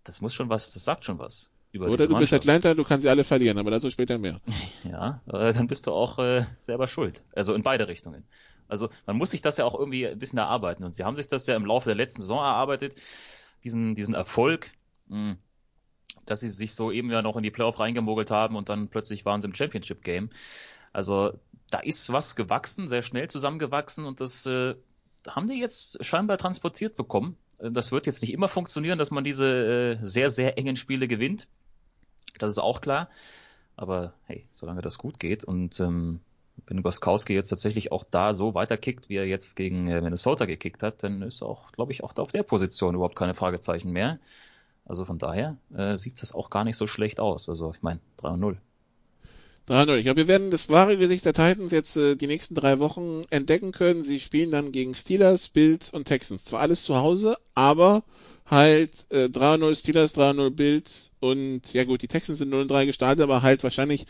Das muss schon was, das sagt schon was. Oder du bist Atlanta, du kannst sie alle verlieren, aber dazu später mehr. Ja, äh, dann bist du auch äh, selber schuld. Also in beide Richtungen. Also man muss sich das ja auch irgendwie ein bisschen erarbeiten. Und sie haben sich das ja im Laufe der letzten Saison erarbeitet diesen, diesen Erfolg, mh, dass sie sich so eben ja noch in die Playoff reingemogelt haben und dann plötzlich waren sie im Championship Game. Also da ist was gewachsen, sehr schnell zusammengewachsen und das äh, haben die jetzt scheinbar transportiert bekommen. Äh, das wird jetzt nicht immer funktionieren, dass man diese äh, sehr, sehr engen Spiele gewinnt. Das ist auch klar. Aber hey, solange das gut geht und ähm, wenn Goskowski jetzt tatsächlich auch da so weiterkickt, wie er jetzt gegen äh, Minnesota gekickt hat, dann ist auch, glaube ich, auch auf der Position überhaupt keine Fragezeichen mehr. Also von daher äh, sieht das auch gar nicht so schlecht aus. Also ich meine, 3-0. 3-0. Ich glaube, wir werden das wahre Gesicht der Titans jetzt äh, die nächsten drei Wochen entdecken können. Sie spielen dann gegen Steelers, Bills und Texans. Zwar alles zu Hause, aber halt äh, 3-0 Steelers, 3-0 Bills und ja gut, die Texans sind 0-3 gestartet, aber halt wahrscheinlich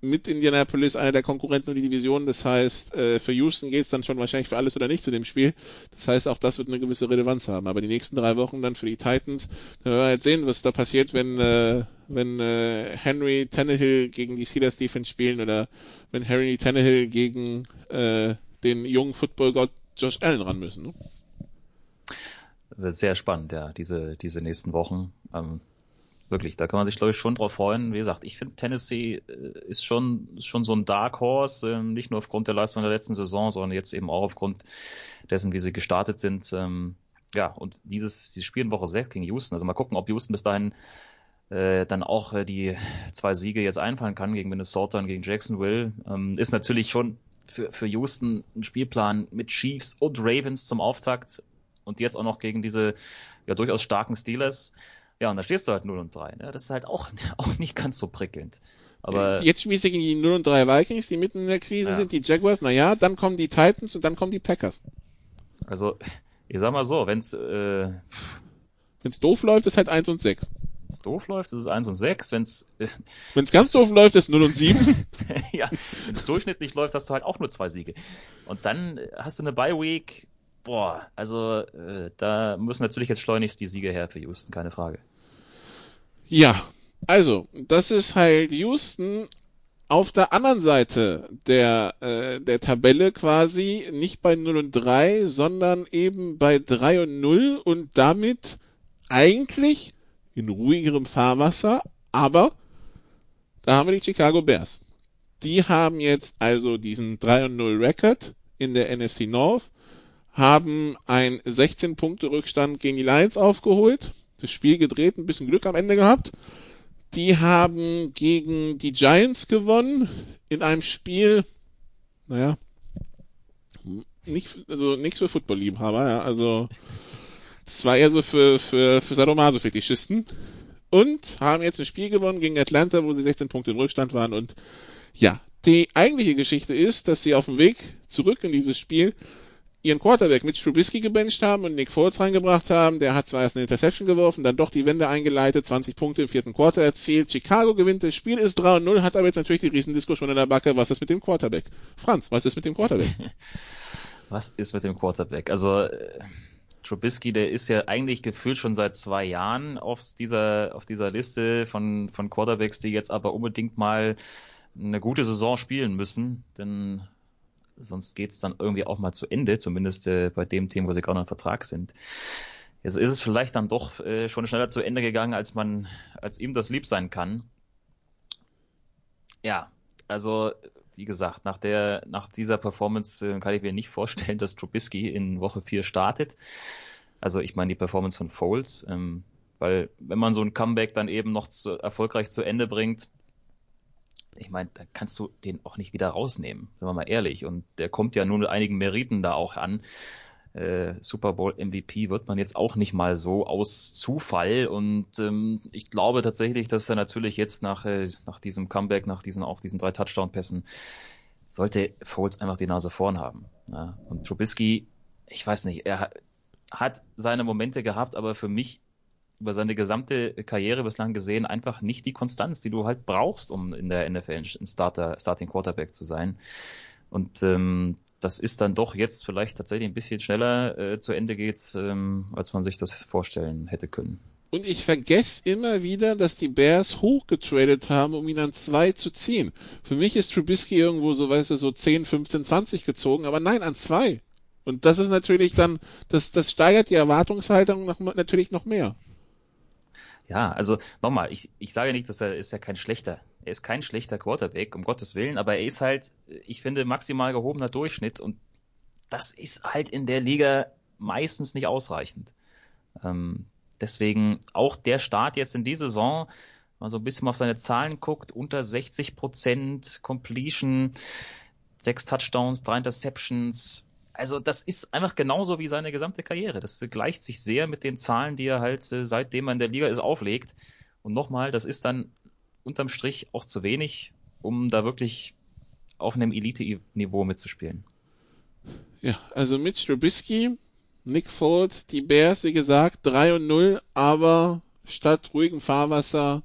mit Indianapolis einer der Konkurrenten um die Division. Das heißt, äh, für Houston geht's dann schon wahrscheinlich für alles oder nichts in dem Spiel. Das heißt, auch das wird eine gewisse Relevanz haben. Aber die nächsten drei Wochen dann für die Titans, da werden wir jetzt sehen, was da passiert, wenn, äh, wenn äh, Henry Tannehill gegen die Steelers Defense spielen oder wenn Henry Tannehill gegen äh, den jungen Footballgott Josh Allen ran müssen. Ne? Sehr spannend, ja, diese, diese nächsten Wochen. Ähm, Wirklich, da kann man sich, glaube ich, schon drauf freuen. Wie gesagt, ich finde, Tennessee äh, ist schon, schon so ein Dark Horse, ähm, nicht nur aufgrund der Leistung der letzten Saison, sondern jetzt eben auch aufgrund dessen, wie sie gestartet sind. Ähm, ja, und dieses, dieses Spiel in Woche 6 gegen Houston, also mal gucken, ob Houston bis dahin äh, dann auch äh, die zwei Siege jetzt einfallen kann gegen Minnesota und gegen Jacksonville, ähm, ist natürlich schon für, für Houston ein Spielplan mit Chiefs und Ravens zum Auftakt und jetzt auch noch gegen diese ja durchaus starken Steelers. Ja, und da stehst du halt 0 und 3. Ne? Das ist halt auch, auch nicht ganz so prickelnd. Aber Jetzt spielst du gegen die 0 und 3 Vikings, die mitten in der Krise Ja. sind, die Jaguars, naja, dann kommen die Titans und dann kommen die Packers. also, ich sag mal so, wenn's äh, Wenn's doof läuft, ist halt 1 und 6. wenn's doof läuft, ist es 1 und 6. Wenn's äh, Wenn's ganz doof läuft, ist 0 und 7. ja, wenn's durchschnittlich läuft, hast du halt auch nur zwei Siege. Und dann hast du eine Bye Week. Boah, also äh, da müssen natürlich jetzt schleunigst die Siege her für Houston, keine Frage. Ja, also, das ist halt Houston auf der anderen Seite der, äh, der Tabelle quasi, nicht bei 0 und 3, sondern eben bei 3 und 0 und damit eigentlich in ruhigerem Fahrwasser, aber da haben wir die Chicago Bears. Die haben jetzt also diesen 3 und 0 Record in der NFC North, haben ein 16 Punkte Rückstand gegen die Lions aufgeholt, das Spiel gedreht, ein bisschen Glück am Ende gehabt. Die haben gegen die Giants gewonnen in einem Spiel, naja, nicht, also nichts für Football-Liebhaber, ja, also das war eher so für, für, für Sadomaso-Fetischisten. Und haben jetzt ein Spiel gewonnen gegen Atlanta, wo sie 16 Punkte im Rückstand waren. Und ja, die eigentliche Geschichte ist, dass sie auf dem Weg zurück in dieses Spiel ihren Quarterback mit Trubisky gebencht haben und Nick Foles reingebracht haben. Der hat zwar erst eine Interception geworfen, dann doch die Wende eingeleitet, 20 Punkte im vierten Quarter erzielt. Chicago gewinnt das Spiel, ist 3-0, hat aber jetzt natürlich die Riesendiskussion in der Backe, was ist mit dem Quarterback? Franz, was ist mit dem Quarterback? Was ist mit dem Quarterback? Also äh, Trubisky, der ist ja eigentlich gefühlt schon seit zwei Jahren auf dieser, auf dieser Liste von, von Quarterbacks, die jetzt aber unbedingt mal eine gute Saison spielen müssen, denn sonst geht's dann irgendwie auch mal zu Ende, zumindest äh, bei dem Team, wo sie gerade noch im Vertrag sind. Jetzt ist es vielleicht dann doch äh, schon schneller zu Ende gegangen, als man, als ihm das lieb sein kann. Ja, also wie gesagt, nach der, nach dieser Performance äh, kann ich mir nicht vorstellen, dass Trubisky in Woche 4 startet. Also ich meine die Performance von Foles, ähm, weil wenn man so ein Comeback dann eben noch zu, erfolgreich zu Ende bringt, ich meine, da kannst du den auch nicht wieder rausnehmen, sagen wir mal ehrlich. Und der kommt ja nur mit einigen Meriten da auch an. Äh, Super Bowl MVP wird man jetzt auch nicht mal so aus Zufall. Und ähm, ich glaube tatsächlich, dass er natürlich jetzt nach, äh, nach diesem Comeback, nach diesen auch diesen drei Touchdown-Pässen, sollte Foles einfach die Nase vorn haben. Ja? Und Trubisky, ich weiß nicht, er hat seine Momente gehabt, aber für mich über seine gesamte Karriere bislang gesehen einfach nicht die Konstanz, die du halt brauchst, um in der NFL ein Starter, Starting Quarterback zu sein. Und ähm, das ist dann doch jetzt vielleicht tatsächlich ein bisschen schneller äh, zu Ende geht, ähm, als man sich das vorstellen hätte können. Und ich vergesse immer wieder, dass die Bears hochgetradet haben, um ihn an zwei zu ziehen. Für mich ist Trubisky irgendwo so, weißt du, so 10, 15, 20 gezogen, aber nein, an zwei. Und das ist natürlich dann, das, das steigert die Erwartungshaltung noch, natürlich noch mehr. Ja, also nochmal, ich, ich sage nicht, dass er ist ja kein schlechter. Er ist kein schlechter Quarterback, um Gottes Willen, aber er ist halt, ich finde, maximal gehobener Durchschnitt und das ist halt in der Liga meistens nicht ausreichend. Ähm, deswegen auch der Start jetzt in die Saison, mal so ein bisschen auf seine Zahlen guckt, unter 60 Prozent Completion, sechs Touchdowns, drei Interceptions, also das ist einfach genauso wie seine gesamte Karriere. Das gleicht sich sehr mit den Zahlen, die er halt äh, seitdem er in der Liga ist auflegt. Und nochmal, das ist dann unterm Strich auch zu wenig, um da wirklich auf einem Elite-Niveau mitzuspielen. Ja, also mit Trubisky, Nick Foles, die Bears, wie gesagt, 3 und 0, aber statt ruhigem Fahrwasser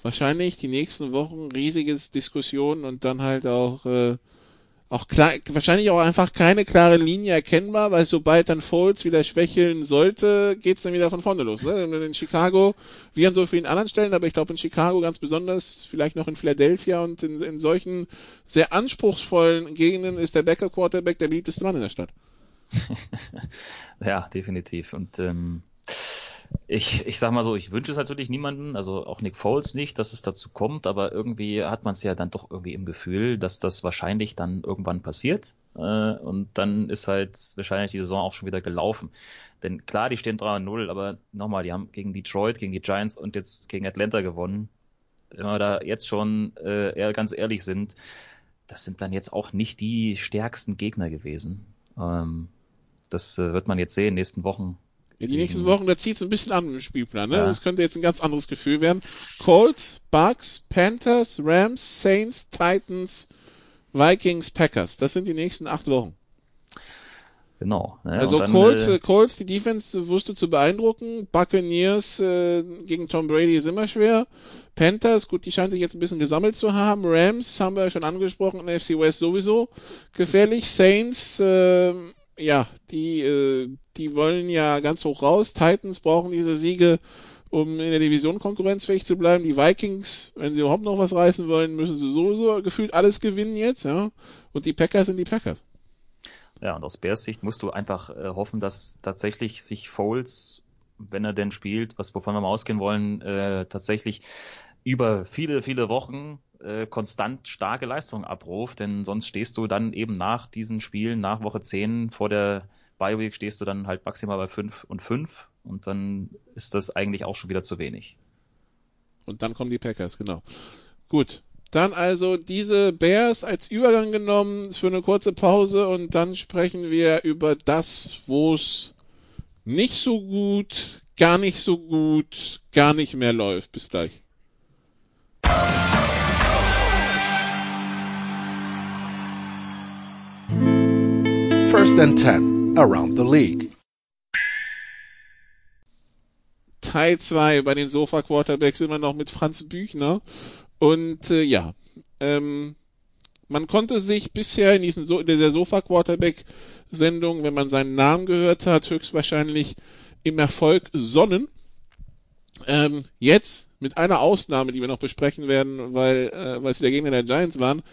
wahrscheinlich die nächsten Wochen riesiges Diskussion und dann halt auch äh, auch klar, wahrscheinlich auch einfach keine klare Linie erkennbar, weil sobald dann Foles wieder schwächeln sollte, geht's dann wieder von vorne los. Ne? In Chicago, wie an so vielen anderen Stellen, aber ich glaube in Chicago ganz besonders, vielleicht noch in Philadelphia und in, in solchen sehr anspruchsvollen Gegenden ist der Backup Quarterback der beliebteste Mann in der Stadt. ja, definitiv. Und ähm, ich, ich sag mal so, ich wünsche es natürlich niemanden, also auch Nick Foles nicht, dass es dazu kommt, aber irgendwie hat man es ja dann doch irgendwie im Gefühl, dass das wahrscheinlich dann irgendwann passiert äh, und dann ist halt wahrscheinlich die Saison auch schon wieder gelaufen. Denn klar, die stehen 3-0, aber nochmal, die haben gegen Detroit, gegen die Giants und jetzt gegen Atlanta gewonnen. Wenn wir da jetzt schon äh, eher ganz ehrlich sind, das sind dann jetzt auch nicht die stärksten Gegner gewesen. Ähm, das äh, wird man jetzt sehen, nächsten Wochen die nächsten Wochen, da zieht es ein bisschen an im Spielplan. Ne? Ja. Das könnte jetzt ein ganz anderes Gefühl werden. Colts, Bucks, Panthers, Rams, Saints, Titans, Vikings, Packers. Das sind die nächsten acht Wochen. Genau. Ne? Also dann, Colts, äh, Colts, die Defense wusste zu beeindrucken. Buccaneers äh, gegen Tom Brady ist immer schwer. Panthers, gut, die scheinen sich jetzt ein bisschen gesammelt zu haben. Rams haben wir schon angesprochen, NFC West sowieso gefährlich. Saints, äh, ja, die, äh, die wollen ja ganz hoch raus. Titans brauchen diese Siege, um in der Division konkurrenzfähig zu bleiben. Die Vikings, wenn sie überhaupt noch was reißen wollen, müssen sie sowieso gefühlt alles gewinnen jetzt, ja. Und die Packers sind die Packers. Ja, und aus Bears Sicht musst du einfach äh, hoffen, dass tatsächlich sich Foles, wenn er denn spielt, was wovon wir mal ausgehen wollen, äh, tatsächlich über viele, viele Wochen äh, konstant starke Leistungen abruft, denn sonst stehst du dann eben nach diesen Spielen, nach Woche 10 vor der Bye Week stehst du dann halt maximal bei 5 und 5 und dann ist das eigentlich auch schon wieder zu wenig. Und dann kommen die Packers, genau. Gut, dann also diese Bears als Übergang genommen für eine kurze Pause und dann sprechen wir über das, wo es nicht so gut, gar nicht so gut, gar nicht mehr läuft. Bis gleich. First and 10 around the league. Teil 2 bei den Sofa Quarterbacks immer noch mit Franz Büchner und äh, ja, ähm, man konnte sich bisher in, diesen so in dieser Sofa-Quarterback-Sendung, wenn man seinen Namen gehört hat, höchstwahrscheinlich im Erfolg sonnen. Ähm, jetzt, mit einer Ausnahme, die wir noch besprechen werden, weil, äh, weil sie der Gegner der Giants waren,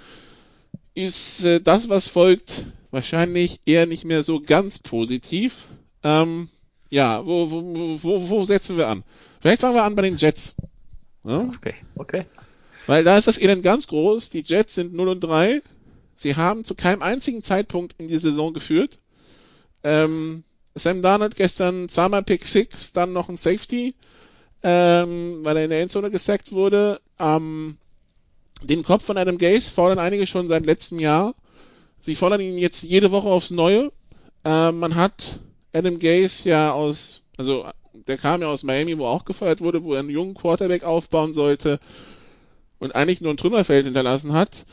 ist äh, das, was folgt, wahrscheinlich eher nicht mehr so ganz positiv. Ähm, ja, wo, wo, wo, wo setzen wir an? Vielleicht fangen wir an bei den Jets. Ja? Okay, okay. Weil da ist das Elend ganz groß. Die Jets sind 0 und 3. Sie haben zu keinem einzigen Zeitpunkt in die Saison geführt. Ähm, Sam Darnold gestern zweimal Pick 6, dann noch ein Safety, ähm, weil er in der Endzone gesackt wurde. Ähm, den Kopf von Adam Gase fordern einige schon seit letztem Jahr. Sie fordern ihn jetzt jede Woche aufs Neue. Ähm, man hat Adam Gase ja aus, also der kam ja aus Miami, wo auch gefeuert wurde, wo er einen jungen Quarterback aufbauen sollte und eigentlich nur ein Trümmerfeld hinterlassen hat.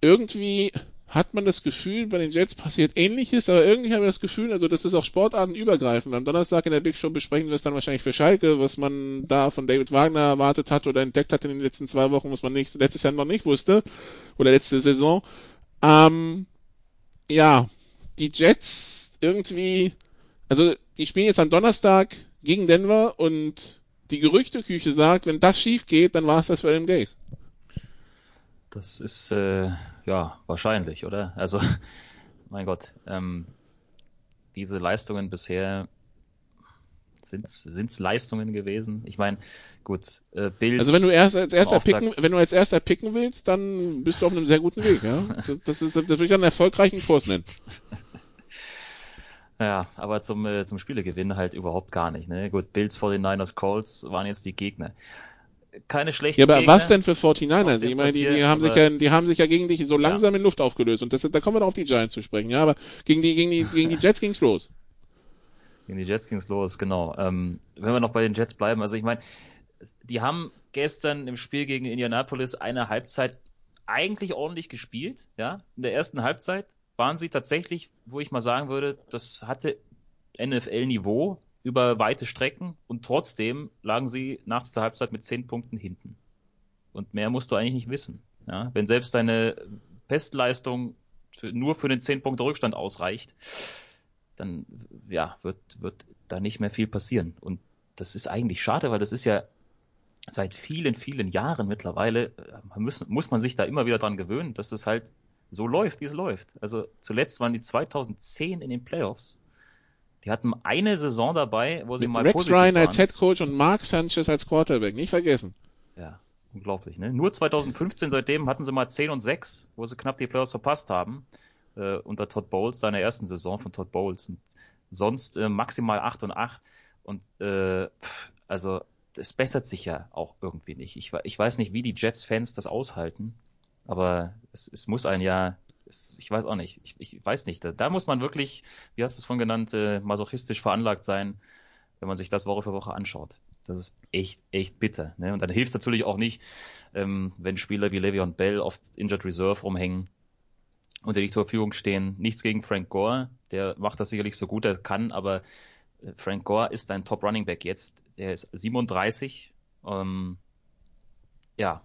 Irgendwie hat man das Gefühl, bei den Jets passiert ähnliches, aber irgendwie habe ich das Gefühl, also das ist auch sportartenübergreifend. Am Donnerstag in der Big Show besprechen wir es dann wahrscheinlich für Schalke, was man da von David Wagner erwartet hat oder entdeckt hat in den letzten zwei Wochen, was man nicht, letztes Jahr noch nicht wusste, oder letzte Saison. Ähm, ja, die Jets irgendwie, also die spielen jetzt am Donnerstag gegen Denver und die Gerüchteküche sagt, wenn das schief geht, dann war es das für Adam Gaze. Das ist äh, ja wahrscheinlich, oder? Also, mein Gott, ähm, diese Leistungen bisher sind es Leistungen gewesen? Ich meine, gut, äh, Bild. Also wenn du erst als erster picken, wenn du als erster picken willst, dann bist du auf einem sehr guten Weg, ja. Das ist, das würde ich einen erfolgreichen Kurs nennen. Ja, aber zum, äh, zum Spielegewinn halt überhaupt gar nicht. Ne? Gut, Bills, 49ers, Colts waren jetzt die Gegner keine schlechten Ja, aber Gegner. was denn für 49ers? Ich meine, die, die haben sich ja, die haben sich ja gegen dich so langsam ja. in Luft aufgelöst und das, da kommen wir noch auf die Giants zu sprechen, ja, aber gegen die, gegen die, gegen die Jets ging's los. Gegen die Jets ging's los, genau. Ähm, wenn wir noch bei den Jets bleiben, also ich meine, die haben gestern im Spiel gegen Indianapolis eine Halbzeit eigentlich ordentlich gespielt, ja. In der ersten Halbzeit waren sie tatsächlich, wo ich mal sagen würde, das hatte NFL-Niveau, über weite Strecken und trotzdem lagen sie nach der Halbzeit mit zehn Punkten hinten. Und mehr musst du eigentlich nicht wissen. Ja? Wenn selbst deine Bestleistung für, nur für den zehn Punkte Rückstand ausreicht, dann ja, wird, wird da nicht mehr viel passieren. Und das ist eigentlich schade, weil das ist ja seit vielen, vielen Jahren mittlerweile, äh, muss, muss man sich da immer wieder dran gewöhnen, dass das halt so läuft, wie es läuft. Also zuletzt waren die 2010 in den Playoffs die hatten eine Saison dabei, wo sie Mit mal Rex Ryan waren. als Head Coach und Mark Sanchez als Quarterback, nicht vergessen. Ja, unglaublich, ne? Nur 2015 seitdem hatten sie mal 10 und 6, wo sie knapp die Playoffs verpasst haben, äh, unter Todd Bowles, seiner ersten Saison von Todd Bowles. Sonst äh, maximal 8 und 8. Und äh, also es bessert sich ja auch irgendwie nicht. Ich, ich weiß nicht, wie die Jets-Fans das aushalten, aber es, es muss ein ja ich weiß auch nicht. Ich, ich weiß nicht. Da, da, muss man wirklich, wie hast du es von genannt, äh, masochistisch veranlagt sein, wenn man sich das Woche für Woche anschaut. Das ist echt, echt bitter. Ne? Und dann hilft es natürlich auch nicht, ähm, wenn Spieler wie Le'Veon Bell oft Injured Reserve rumhängen und die zur Verfügung stehen. Nichts gegen Frank Gore, der macht das sicherlich so gut er kann, aber äh, Frank Gore ist ein Top Running Back jetzt. Er ist 37. Ähm, ja,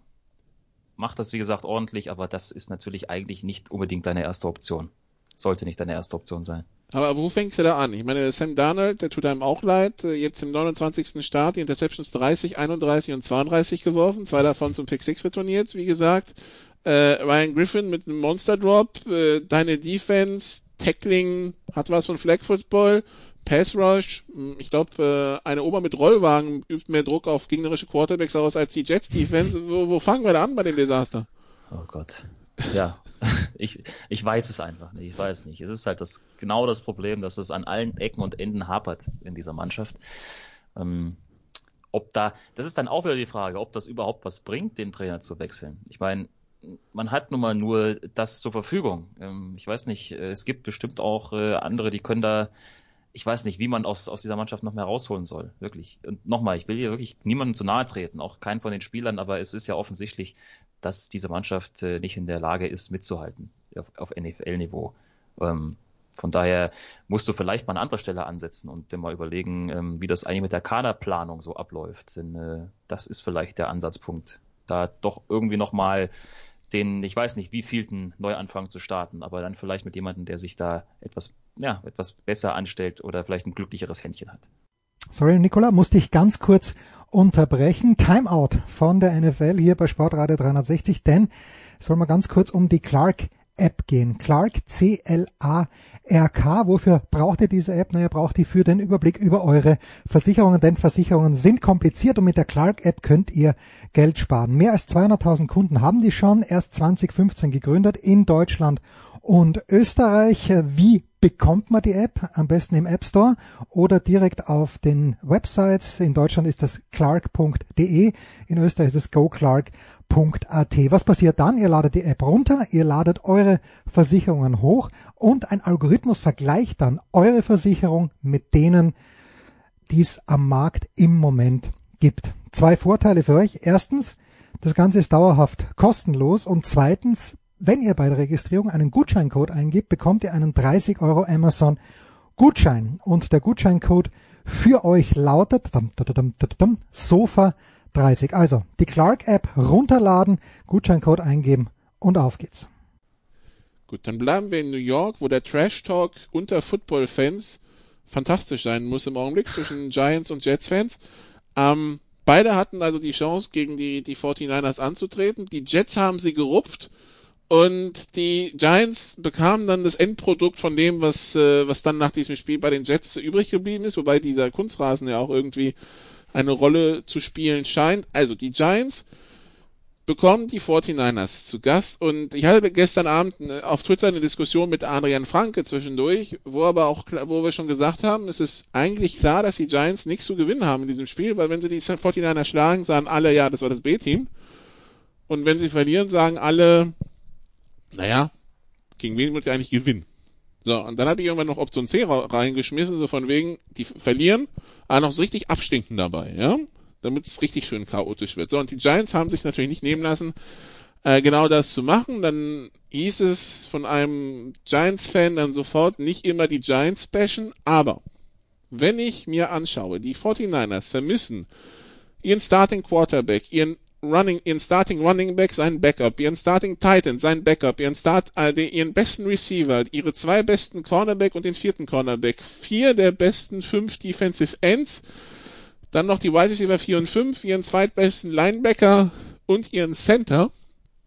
macht das wie gesagt ordentlich, aber das ist natürlich eigentlich nicht unbedingt deine erste Option. Sollte nicht deine erste Option sein. Aber wo fängst du da an? Ich meine, Sam Darnold, der tut einem auch leid. Äh, jetzt im 29. Start die Interceptions 30, 31 und 32 geworfen. Zwei davon zum Pick 6 retourniert, wie gesagt. Äh, Ryan Griffin mit einem Monster Drop. Äh, deine Defense, Tackling hat was von Flag Football. Pass Rush, hm, ich glaube, äh, eine Ober mit Rollwagen übt mehr Druck auf gegnerische Quarterbacks aus als die Jets Defense. Wo, wo fangen wir da an bei dem Desaster? Oh Gott. Ja, ich, ich weiß es einfach nicht. Ich weiß nicht. Es ist halt das, genau das Problem, dass es an allen Ecken und Enden hapert in dieser Mannschaft. Ähm, ob da, das ist dann auch wieder die Frage, ob das überhaupt was bringt, den Trainer zu wechseln. Ich meine, man hat nun mal nur das zur Verfügung. Ähm, ich weiß nicht, äh, es gibt bestimmt auch äh, andere, die können da ich weiß nicht, wie man aus, aus dieser Mannschaft noch mehr rausholen soll, wirklich. Und nochmal, ich will hier wirklich niemandem zu nahe treten, auch keinen von den Spielern, aber es ist ja offensichtlich, dass diese Mannschaft äh, nicht in der Lage ist, mitzuhalten auf, auf NFL-Niveau. Ähm, von daher musst du vielleicht mal an anderer Stelle ansetzen und dir mal überlegen, ähm, wie das eigentlich mit der Kaderplanung so abläuft. Denn das ist vielleicht der Ansatzpunkt, da doch irgendwie nochmal den, ich weiß nicht, wie vielten Neuanfang zu starten, aber dann vielleicht mit jemandem, der sich da etwas ja, etwas besser anstellt oder vielleicht ein glücklicheres Händchen hat. Sorry, Nicola, musste ich ganz kurz unterbrechen. Timeout von der NFL hier bei Sportradio 360, denn soll mal ganz kurz um die Clark App gehen. Clark, C-L-A-R-K. Wofür braucht ihr diese App? Naja, braucht ihr für den Überblick über eure Versicherungen, denn Versicherungen sind kompliziert und mit der Clark App könnt ihr Geld sparen. Mehr als 200.000 Kunden haben die schon, erst 2015 gegründet in Deutschland und Österreich. Wie bekommt man die App am besten im App Store oder direkt auf den Websites. In Deutschland ist das clark.de, in Österreich ist es goclark.at. Was passiert dann? Ihr ladet die App runter, ihr ladet eure Versicherungen hoch und ein Algorithmus vergleicht dann eure Versicherung mit denen, die es am Markt im Moment gibt. Zwei Vorteile für euch. Erstens, das Ganze ist dauerhaft kostenlos und zweitens, wenn ihr bei der Registrierung einen Gutscheincode eingibt, bekommt ihr einen 30 Euro Amazon Gutschein. Und der Gutscheincode für euch lautet Sofa 30. Also die Clark App runterladen, Gutscheincode eingeben und auf geht's. Gut, dann bleiben wir in New York, wo der Trash Talk unter Football-Fans fantastisch sein muss im Augenblick zwischen Giants und Jets-Fans. Ähm, beide hatten also die Chance, gegen die, die 49ers anzutreten. Die Jets haben sie gerupft und die Giants bekamen dann das Endprodukt von dem, was, äh, was dann nach diesem Spiel bei den Jets übrig geblieben ist, wobei dieser Kunstrasen ja auch irgendwie eine Rolle zu spielen scheint. Also die Giants bekommen die 49ers zu Gast und ich hatte gestern Abend äh, auf Twitter eine Diskussion mit Adrian Franke zwischendurch, wo aber auch, wo wir schon gesagt haben, es ist eigentlich klar, dass die Giants nichts zu gewinnen haben in diesem Spiel, weil wenn sie die 49ers schlagen, sagen alle, ja, das war das B-Team. Und wenn sie verlieren, sagen alle, naja, gegen wen wird ihr eigentlich gewinnen? So, und dann habe ich irgendwann noch Option C reingeschmissen, so von wegen, die verlieren, aber noch so richtig abstinken dabei, ja? Damit es richtig schön chaotisch wird. So, und die Giants haben sich natürlich nicht nehmen lassen, äh, genau das zu machen. Dann hieß es von einem Giants-Fan dann sofort, nicht immer die Giants bashen, aber wenn ich mir anschaue, die 49ers vermissen ihren Starting Quarterback, ihren Running, ihren Starting Running Back, seinen Backup, ihren Starting Titan, seinen Backup, ihren Start, äh, ihren besten Receiver, ihre zwei besten Cornerback und den vierten Cornerback, vier der besten fünf Defensive Ends, dann noch die Wide Receiver 4 und 5, ihren zweitbesten Linebacker und ihren Center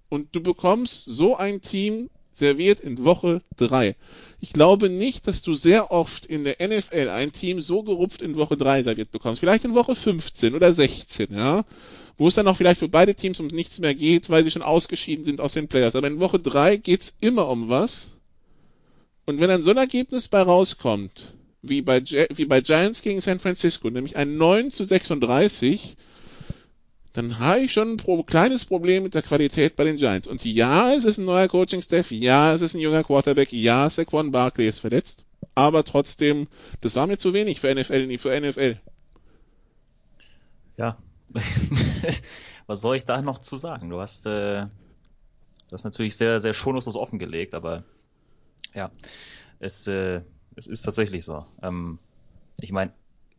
und du bekommst so ein Team serviert in Woche 3. Ich glaube nicht, dass du sehr oft in der NFL ein Team so gerupft in Woche 3 serviert bekommst. Vielleicht in Woche 15 oder 16, ja wo es dann auch vielleicht für beide Teams um nichts mehr geht, weil sie schon ausgeschieden sind aus den Players. Aber in Woche 3 geht's immer um was. Und wenn dann so ein Ergebnis bei rauskommt, wie bei, wie bei Giants gegen San Francisco, nämlich ein 9 zu 36, dann habe ich schon ein pro kleines Problem mit der Qualität bei den Giants. Und ja, es ist ein neuer Coaching-Staff, ja, es ist ein junger Quarterback, ja, Saquon Barkley ist verletzt, aber trotzdem, das war mir zu wenig für NFL, für NFL. Ja, was soll ich da noch zu sagen? Du hast äh, das natürlich sehr, sehr schonungslos offengelegt, aber ja, es, äh, es ist tatsächlich so. Ähm, ich meine,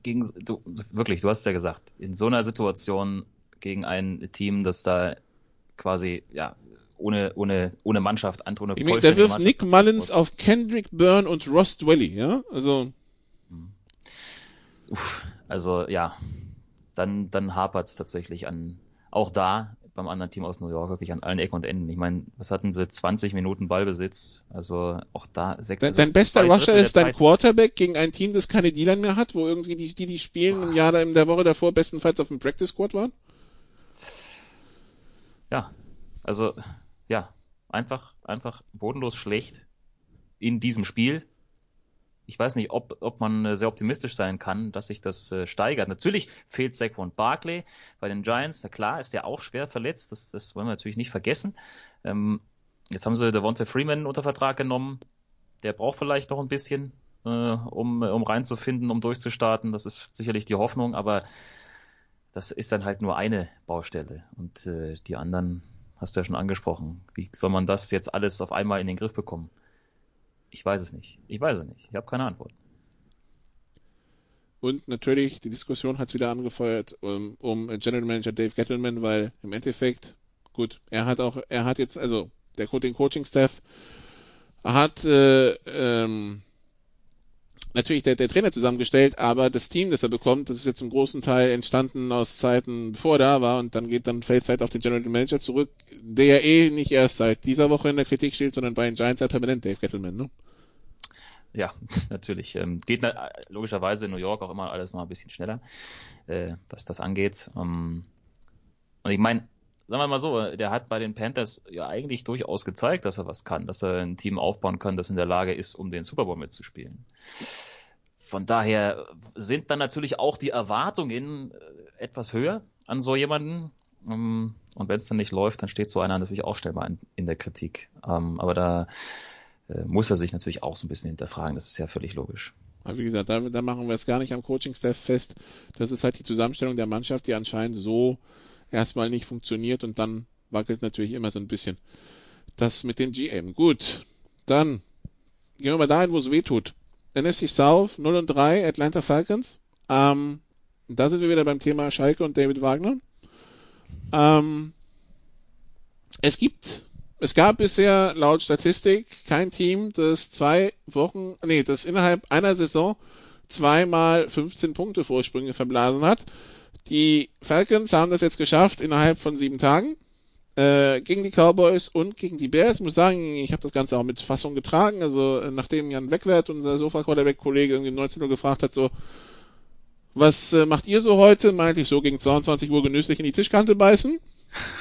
gegen du, wirklich, du hast ja gesagt, in so einer Situation gegen ein Team, das da quasi ja ohne ohne ohne Mannschaft an ohne ich meine, Da wirft Nick Mullins auf Kendrick Byrne und Ross Dwelly, ja? Also Uff, also ja, dann dann hapert es tatsächlich an auch da beim anderen Team aus New York wirklich an allen Ecken und Enden. Ich meine, was hatten sie? 20 Minuten Ballbesitz. Also auch da sechs. Dein, dein bester Rusher ist dein Quarterback gegen ein Team, das keine Dealer mehr hat, wo irgendwie die, die, die spielen im Jahr in der Woche davor bestenfalls auf dem Practice Squad waren? Ja, also ja, einfach, einfach bodenlos schlecht in diesem Spiel ich weiß nicht, ob, ob man äh, sehr optimistisch sein kann, dass sich das äh, steigert. Natürlich fehlt Saquon Barkley bei den Giants. Na klar, ist der auch schwer verletzt. Das, das wollen wir natürlich nicht vergessen. Ähm, jetzt haben sie Devonta Freeman unter Vertrag genommen. Der braucht vielleicht noch ein bisschen, äh, um, um reinzufinden, um durchzustarten. Das ist sicherlich die Hoffnung, aber das ist dann halt nur eine Baustelle. Und äh, die anderen hast du ja schon angesprochen. Wie soll man das jetzt alles auf einmal in den Griff bekommen? Ich weiß es nicht. Ich weiß es nicht. Ich habe keine Antwort. Und natürlich, die Diskussion hat es wieder angefeuert um, um General Manager Dave Gettleman, weil im Endeffekt, gut, er hat auch, er hat jetzt, also der den Coaching-Staff hat äh, ähm, natürlich der, der Trainer zusammengestellt, aber das Team, das er bekommt, das ist jetzt im großen Teil entstanden aus Zeiten, bevor er da war und dann geht dann fällt Zeit auf den General Manager zurück, der ja eh nicht erst seit dieser Woche in der Kritik steht, sondern bei den Giants halt permanent Dave Gettleman, ne? Ja, natürlich. Ähm, geht logischerweise in New York auch immer alles noch ein bisschen schneller, äh, was das angeht. Ähm, und ich meine, sagen wir mal so, der hat bei den Panthers ja eigentlich durchaus gezeigt, dass er was kann, dass er ein Team aufbauen kann, das in der Lage ist, um den Super Bowl mitzuspielen. Von daher sind dann natürlich auch die Erwartungen äh, etwas höher an so jemanden. Ähm, und wenn es dann nicht läuft, dann steht so einer natürlich auch schnell mal in, in der Kritik. Ähm, aber da äh, muss er sich natürlich auch so ein bisschen hinterfragen. Das ist ja völlig logisch. Aber wie gesagt, da, da machen wir es gar nicht am Coaching-Staff fest. Das ist halt die Zusammenstellung der Mannschaft, die anscheinend so erstmal nicht funktioniert und dann wackelt natürlich immer so ein bisschen das mit dem GM. Gut, dann gehen wir mal dahin, wo es weh tut. NFC South 0 und 3, Atlanta Falcons. Ähm, da sind wir wieder beim Thema Schalke und David Wagner. Ähm, es gibt es gab bisher laut Statistik kein Team, das zwei Wochen, nee, das innerhalb einer Saison zweimal 15 Punkte Vorsprünge verblasen hat. Die Falcons haben das jetzt geschafft innerhalb von sieben Tagen äh, gegen die Cowboys und gegen die Bears. Ich muss sagen, ich habe das Ganze auch mit Fassung getragen. Also äh, nachdem Jan Wegwert, unser Sofa-Quarterback-Kollege, irgendwie 19 Uhr gefragt hat, so, was äh, macht ihr so heute? Meinte ich so gegen 22 Uhr genüsslich in die Tischkante beißen.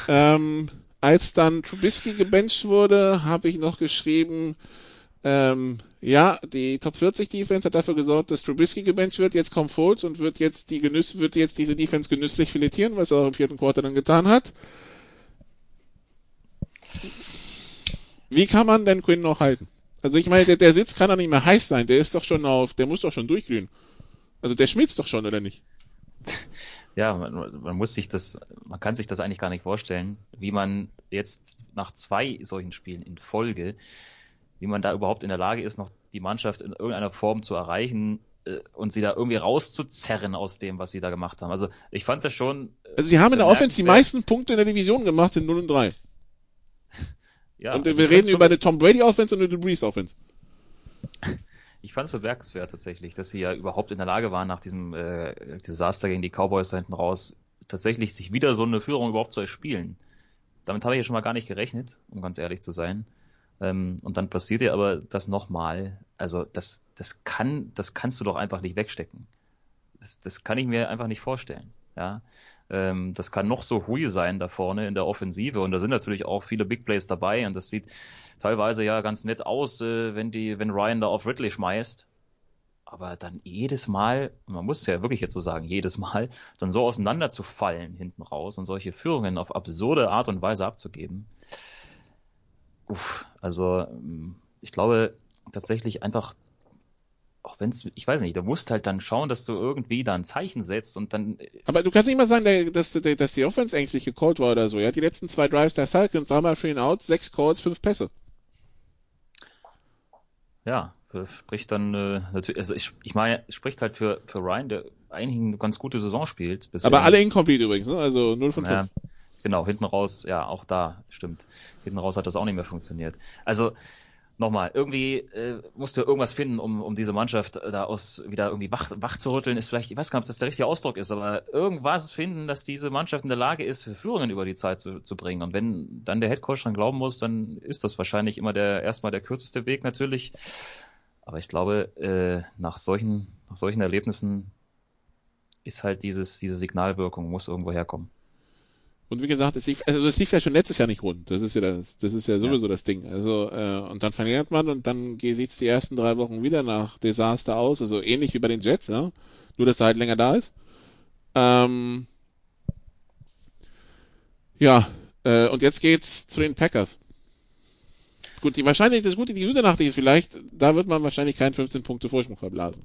Ähm, als dann Trubisky gebencht wurde, habe ich noch geschrieben, ähm, ja, die Top 40 Defense hat dafür gesorgt, dass Trubisky gebencht wird. Jetzt kommt Foles und wird jetzt die Genüss, wird jetzt diese Defense genüsslich filetieren, was er auch im vierten Quarter dann getan hat. Wie kann man denn Quinn noch halten? Also ich meine, der, der Sitz kann doch nicht mehr heiß sein. Der ist doch schon auf, der muss doch schon durchglühen. Also der schmilzt doch schon, oder nicht? ja, man, man, muss sich das, man kann sich das eigentlich gar nicht vorstellen, wie man jetzt nach zwei solchen Spielen in Folge, wie man da überhaupt in der Lage ist, noch die Mannschaft in irgendeiner Form zu erreichen äh, und sie da irgendwie rauszuzerren aus dem, was sie da gemacht haben. Also ich fand es ja schon. Äh, also sie haben in der Offense die meisten Punkte in der Division gemacht, sind 0 und 3. ja, und also wir reden über eine Tom Brady Offense und eine Breeze Offense. ich fand es bemerkenswert tatsächlich, dass sie ja überhaupt in der Lage waren, nach diesem äh, Desaster gegen die Cowboys da hinten raus, tatsächlich sich wieder so eine Führung überhaupt zu erspielen. Damit habe ich ja schon mal gar nicht gerechnet, um ganz ehrlich zu sein. Ähm, und dann passiert ja aber das nochmal. Also das, das kann, das kannst du doch einfach nicht wegstecken. Das, das kann ich mir einfach nicht vorstellen. Ja, ähm, das kann noch so hui sein da vorne in der Offensive und da sind natürlich auch viele Big Plays dabei und das sieht teilweise ja ganz nett aus, äh, wenn die, wenn Ryan da auf Ridley schmeißt. Aber dann jedes Mal, man muss es ja wirklich jetzt so sagen, jedes Mal, dann so auseinanderzufallen hinten raus und solche Führungen auf absurde Art und Weise abzugeben. Uff, also ähm, ich glaube tatsächlich einfach auch wenn es, ich weiß nicht, du musst halt dann schauen, dass du irgendwie da ein Zeichen setzt und dann. Aber du kannst nicht mal sagen, dass, dass die Offense eigentlich gecallt war oder so. Ja, die letzten zwei Drives der Falcons, einmal für ihn out, sechs Calls, fünf Pässe. Ja, spricht dann äh, natürlich, also ich, ich meine, spricht halt für, für Ryan, der eigentlich eine ganz gute Saison spielt. Bisher. Aber alle incomplete übrigens, ne? Also 0 von 5. Ja, genau, hinten raus, ja, auch da, stimmt. Hinten raus hat das auch nicht mehr funktioniert. Also, nochmal, irgendwie äh, musst du irgendwas finden, um, um diese Mannschaft da aus wieder irgendwie wach, wach zu rütteln, ist vielleicht, ich weiß gar nicht, ob das der richtige Ausdruck ist, aber irgendwas finden, dass diese Mannschaft in der Lage ist, Führungen über die Zeit zu, zu bringen. Und wenn dann der Headcoach dran glauben muss, dann ist das wahrscheinlich immer der erstmal der kürzeste Weg natürlich. Aber ich glaube, äh, nach solchen, nach solchen Erlebnissen ist halt dieses, diese Signalwirkung muss irgendwo herkommen. Und wie gesagt, es lief, also es lief ja schon letztes Jahr nicht rund. Das ist ja das, das ist ja sowieso ja. das Ding. Also äh, und dann verliert man und dann sieht's die ersten drei Wochen wieder nach Desaster aus. Also ähnlich wie bei den Jets, ja. Nur dass er halt länger da ist. Ähm, ja, äh, und jetzt geht's zu den Packers. Gut, die wahrscheinlich das Gute, die gute Nachricht ist vielleicht, da wird man wahrscheinlich keinen 15 Punkte Vorsprung verblasen.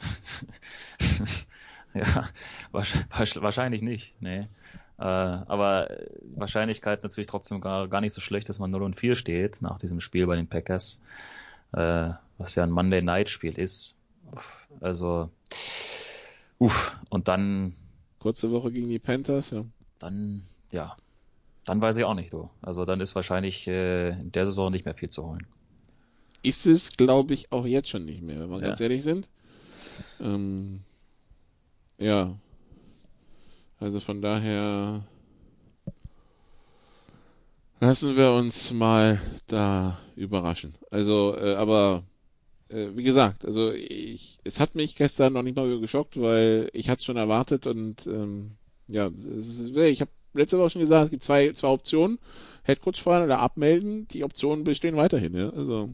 ja, wahrscheinlich nicht. Nee. Äh, aber Wahrscheinlichkeit natürlich trotzdem gar, gar nicht so schlecht, dass man 0 und 4 steht nach diesem Spiel bei den Packers, äh, was ja ein Monday Night Spiel ist. Also, uff, und dann. Kurze Woche gegen die Panthers, ja. Dann, ja, dann weiß ich auch nicht, du. Also dann ist wahrscheinlich äh, in der Saison nicht mehr viel zu holen. Ist es, glaube ich, auch jetzt schon nicht mehr, wenn wir ja. ganz ehrlich sind. Ähm, ja, also von daher lassen wir uns mal da überraschen. Also, äh, aber äh, wie gesagt, also ich, es hat mich gestern noch nicht mal geschockt, weil ich hatte es schon erwartet und ähm, ja, ist, ich habe letzte Woche schon gesagt, es gibt zwei, zwei Optionen. Headcoach fahren oder abmelden. Die Optionen bestehen weiterhin, ja. Also.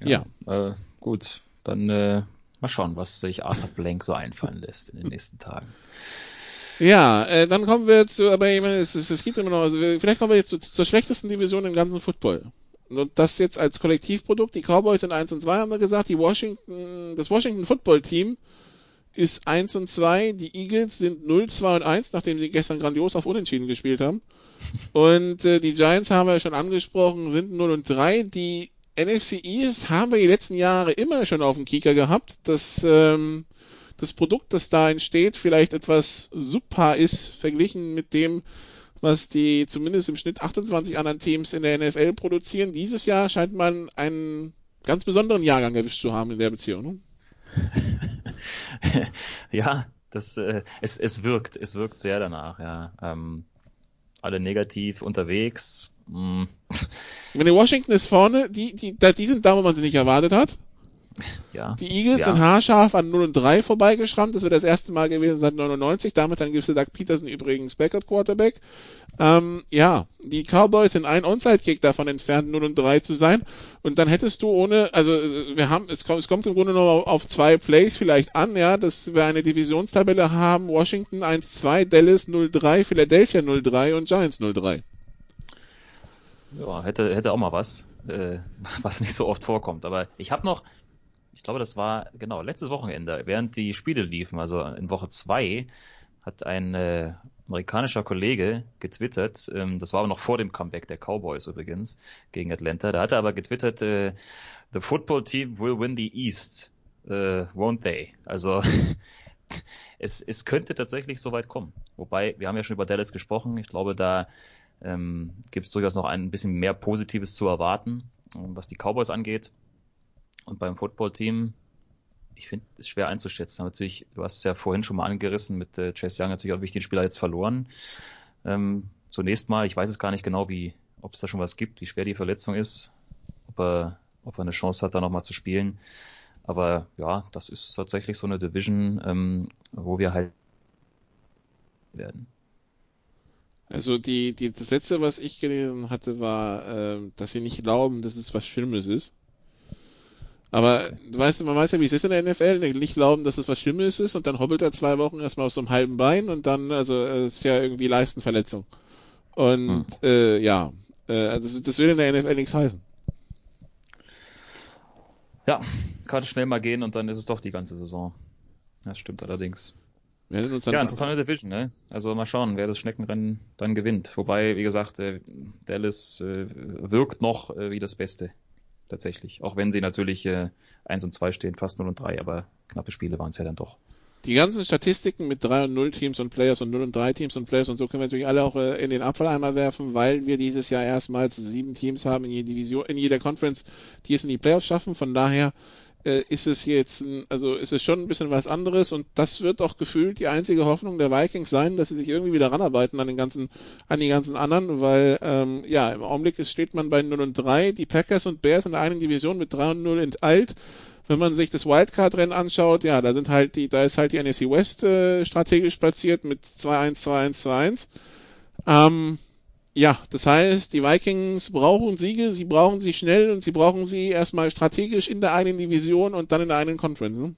Ja. ja. Äh, gut, dann äh, Mal schauen, was sich Arthur Blank so einfallen lässt in den nächsten Tagen. Ja, äh, dann kommen wir zu, aber ich meine, es, es, es gibt immer noch, also vielleicht kommen wir jetzt zu, zur schlechtesten Division im ganzen Football. Und das jetzt als Kollektivprodukt. Die Cowboys sind 1 und 2, haben wir gesagt. Die Washington, das Washington Football Team ist 1 und 2. Die Eagles sind 0, 2 und 1, nachdem sie gestern grandios auf Unentschieden gespielt haben. Und äh, die Giants haben wir schon angesprochen, sind 0 und 3. Die NFC East haben wir die letzten Jahre immer schon auf dem Kieker gehabt, dass ähm, das Produkt, das da entsteht, vielleicht etwas super ist, verglichen mit dem, was die zumindest im Schnitt 28 anderen Teams in der NFL produzieren. Dieses Jahr scheint man einen ganz besonderen Jahrgang erwischt zu haben in der Beziehung. Ne? ja, das, äh, es, es wirkt, es wirkt sehr danach, ja. Ähm, alle negativ unterwegs, hm. Ich meine, Washington ist vorne, die, die, die sind da, wo man sie nicht erwartet hat. Ja. Die Eagles ja. sind haarscharf an 0 und 3 vorbeigeschrammt. Das wird das erste Mal gewesen seit 99. Damit dann gibt es Doug Peterson übrigens Backup Quarterback. Ähm, ja, die Cowboys sind ein Onside-Kick davon entfernt, 0 und 3 zu sein. Und dann hättest du ohne, also wir haben, es kommt, es kommt im Grunde nur auf zwei Plays vielleicht an, ja, dass wir eine Divisionstabelle haben. Washington 1-2, Dallas 0-3, Philadelphia 0-3 und Giants 0-3. Ja, hätte, hätte auch mal was, äh, was nicht so oft vorkommt. Aber ich habe noch, ich glaube, das war genau letztes Wochenende, während die Spiele liefen, also in Woche zwei, hat ein äh, amerikanischer Kollege getwittert, ähm, das war aber noch vor dem Comeback der Cowboys übrigens gegen Atlanta, da hat er aber getwittert, äh, the football team will win the East, äh, won't they? Also es, es könnte tatsächlich so weit kommen. Wobei, wir haben ja schon über Dallas gesprochen, ich glaube, da ähm, gibt es durchaus noch ein bisschen mehr Positives zu erwarten, was die Cowboys angeht. Und beim Footballteam, ich finde es schwer einzuschätzen. Aber natürlich, du hast es ja vorhin schon mal angerissen, mit äh, Chase Young natürlich auch wichtigen Spieler jetzt verloren. Ähm, zunächst mal, ich weiß es gar nicht genau, wie, ob es da schon was gibt, wie schwer die Verletzung ist, ob er, ob er eine Chance hat, da nochmal zu spielen. Aber ja, das ist tatsächlich so eine Division, ähm, wo wir halt werden. Also die, die, das letzte, was ich gelesen hatte, war, äh, dass sie nicht glauben, dass es was Schlimmes ist. Aber du weißt, man weiß ja, wie es ist in der NFL, nicht glauben, dass es was Schlimmes ist und dann hobbelt er zwei Wochen erstmal auf so einem halben Bein und dann, also es ist ja irgendwie Leistenverletzung. Und hm. äh, ja, äh, das, das will in der NFL nichts heißen. Ja, kann schnell mal gehen und dann ist es doch die ganze Saison. Das stimmt allerdings. Ja, interessante Division, ne? Also mal schauen, wer das Schneckenrennen dann gewinnt. Wobei, wie gesagt, äh, Dallas äh, wirkt noch äh, wie das Beste. Tatsächlich. Auch wenn sie natürlich äh, 1 und 2 stehen, fast 0 und 3, aber knappe Spiele waren es ja dann doch. Die ganzen Statistiken mit 3 und 0 Teams und Players und 0 und 3 Teams und Players und so können wir natürlich alle auch in den Abfalleimer werfen, weil wir dieses Jahr erstmals sieben Teams haben in jeder Division, in jeder Conference, die es in die Playoffs schaffen. Von daher äh, ist es jetzt, also ist es schon ein bisschen was anderes und das wird auch gefühlt die einzige Hoffnung der Vikings sein, dass sie sich irgendwie wieder ranarbeiten an den ganzen, an die ganzen anderen, weil ähm, ja im Augenblick steht man bei 0 und 3, die Packers und Bears in der einen Division mit 3 und 0 enteilt wenn man sich das Wildcard-Rennen anschaut, ja, da sind halt die, da ist halt die NFC West äh, strategisch platziert mit 2-1, 2-1, 2-1. Ähm, ja, das heißt, die Vikings brauchen Siege, sie brauchen sie schnell und sie brauchen sie erstmal strategisch in der einen Division und dann in der einen Conference. Ne?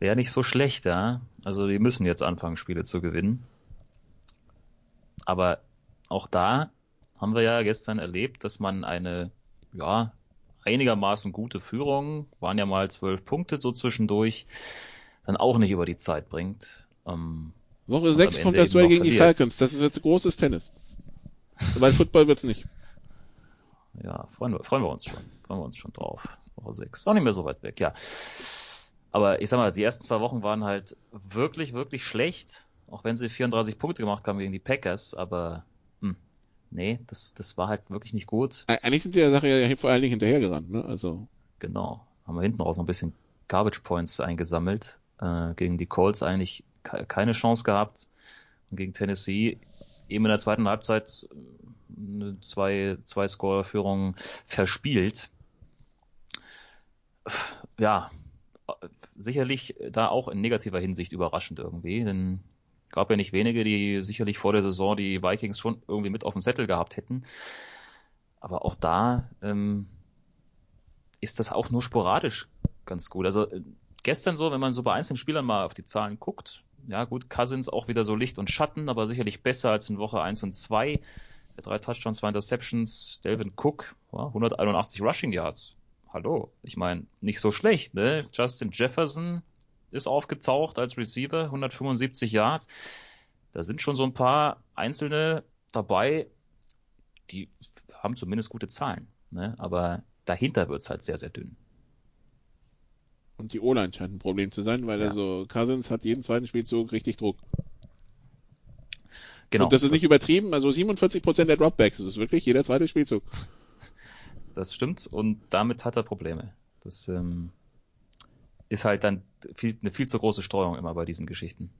Wäre nicht so schlecht, ja. Also die müssen jetzt anfangen, Spiele zu gewinnen. Aber auch da haben wir ja gestern erlebt, dass man eine ja, einigermaßen gute Führung, waren ja mal zwölf Punkte so zwischendurch, dann auch nicht über die Zeit bringt. Ähm, Woche 6 kommt das Duell gegen die Falcons. Das ist großes Tennis. Weil Football wird's nicht. Ja, freuen wir, freuen wir uns schon. Freuen wir uns schon drauf. Woche 6. Auch nicht mehr so weit weg, ja. Aber ich sag mal, die ersten zwei Wochen waren halt wirklich, wirklich schlecht. Auch wenn sie 34 Punkte gemacht haben gegen die Packers, aber nee, das, das war halt wirklich nicht gut. Eigentlich sind die der Sache ja vor allen Dingen hinterhergerannt, ne? Also. Genau. Haben wir hinten raus noch ein bisschen Garbage Points eingesammelt. Äh, gegen die Colts eigentlich keine Chance gehabt. Und gegen Tennessee eben in der zweiten Halbzeit äh, zwei, zwei Score-Führung verspielt. Ja, sicherlich da auch in negativer Hinsicht überraschend irgendwie, denn gab ja nicht wenige, die sicherlich vor der Saison die Vikings schon irgendwie mit auf dem Zettel gehabt hätten. Aber auch da ähm, ist das auch nur sporadisch ganz gut. Also äh, gestern so, wenn man so bei einzelnen Spielern mal auf die Zahlen guckt, ja gut, Cousins auch wieder so Licht und Schatten, aber sicherlich besser als in Woche 1 und 2. Drei Touchdowns, zwei Interceptions, Delvin Cook, ja, 181 Rushing Yards. Hallo, ich meine, nicht so schlecht, ne? Justin Jefferson, ist aufgetaucht als Receiver, 175 Yards. Da sind schon so ein paar einzelne dabei, die haben zumindest gute Zahlen. Ne? Aber dahinter wird es halt sehr, sehr dünn. Und die O-Line scheint ein Problem zu sein, weil ja. also Cousins hat jeden zweiten Spielzug richtig Druck. Genau. Und das ist nicht übertrieben, also 47% der Dropbacks, das ist wirklich jeder zweite Spielzug. Das stimmt und damit hat er Probleme. Das ähm, ist halt dann viel, eine viel zu große Streuung immer bei diesen Geschichten.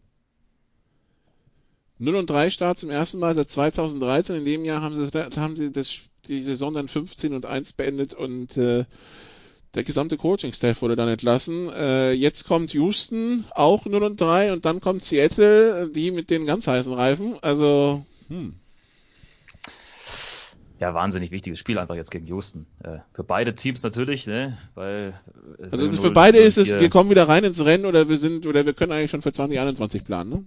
0 und 3 Starts im ersten Mal seit 2013. In dem Jahr haben sie, haben sie das, die Saison dann 15 und 1 beendet und äh, der gesamte Coaching-Staff wurde dann entlassen. Äh, jetzt kommt Houston, auch 0 und 3 und dann kommt Seattle, die mit den ganz heißen Reifen. Also, hm ja, wahnsinnig wichtiges Spiel einfach jetzt gegen Houston. Äh, für beide Teams natürlich, ne? Weil äh, also für beide ist es, wir kommen wieder rein ins Rennen oder wir sind oder wir können eigentlich schon für 2021 planen, ne?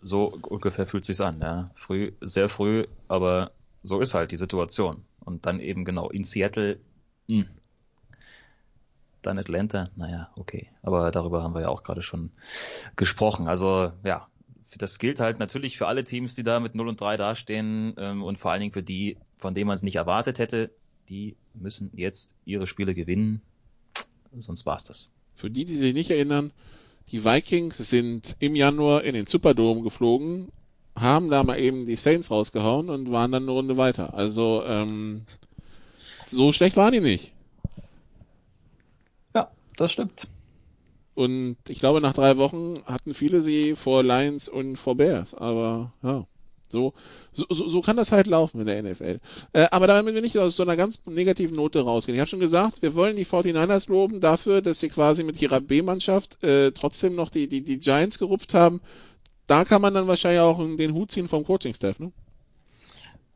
So ungefähr fühlt sich's an, ja. Früh, sehr früh, aber so ist halt die Situation. Und dann eben genau in Seattle, mh. Dann Atlanta, naja, okay. Aber darüber haben wir ja auch gerade schon gesprochen. Also ja, das gilt halt natürlich für alle Teams, die da mit 0 und 3 dastehen ähm, und vor allen Dingen für die, von denen man es nicht erwartet hätte. Die müssen jetzt ihre Spiele gewinnen, sonst war's das. Für die, die sich nicht erinnern, die Vikings sind im Januar in den Superdome geflogen, haben da mal eben die Saints rausgehauen und waren dann eine Runde weiter. Also ähm, so schlecht waren die nicht. Das stimmt. Und ich glaube, nach drei Wochen hatten viele sie vor Lions und vor Bears. Aber ja, so, so, so kann das halt laufen in der NFL. Äh, aber damit wir nicht aus so einer ganz negativen Note rausgehen. Ich habe schon gesagt, wir wollen die 49ers loben dafür, dass sie quasi mit ihrer B-Mannschaft äh, trotzdem noch die, die, die Giants gerupft haben. Da kann man dann wahrscheinlich auch den Hut ziehen vom Coaching-Staff, ne?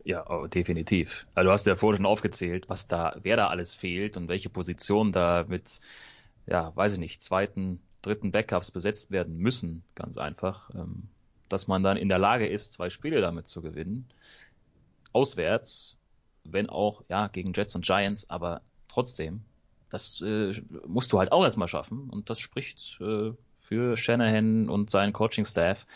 Ja, oh, definitiv. Also du hast ja vorhin schon aufgezählt, was da, wer da alles fehlt und welche Positionen da mit ja, weiß ich nicht, zweiten, dritten Backups besetzt werden müssen, ganz einfach, ähm, dass man dann in der Lage ist, zwei Spiele damit zu gewinnen. Auswärts, wenn auch, ja, gegen Jets und Giants, aber trotzdem, das äh, musst du halt auch erstmal schaffen. Und das spricht äh, für Shanahan und seinen Coaching-Staff.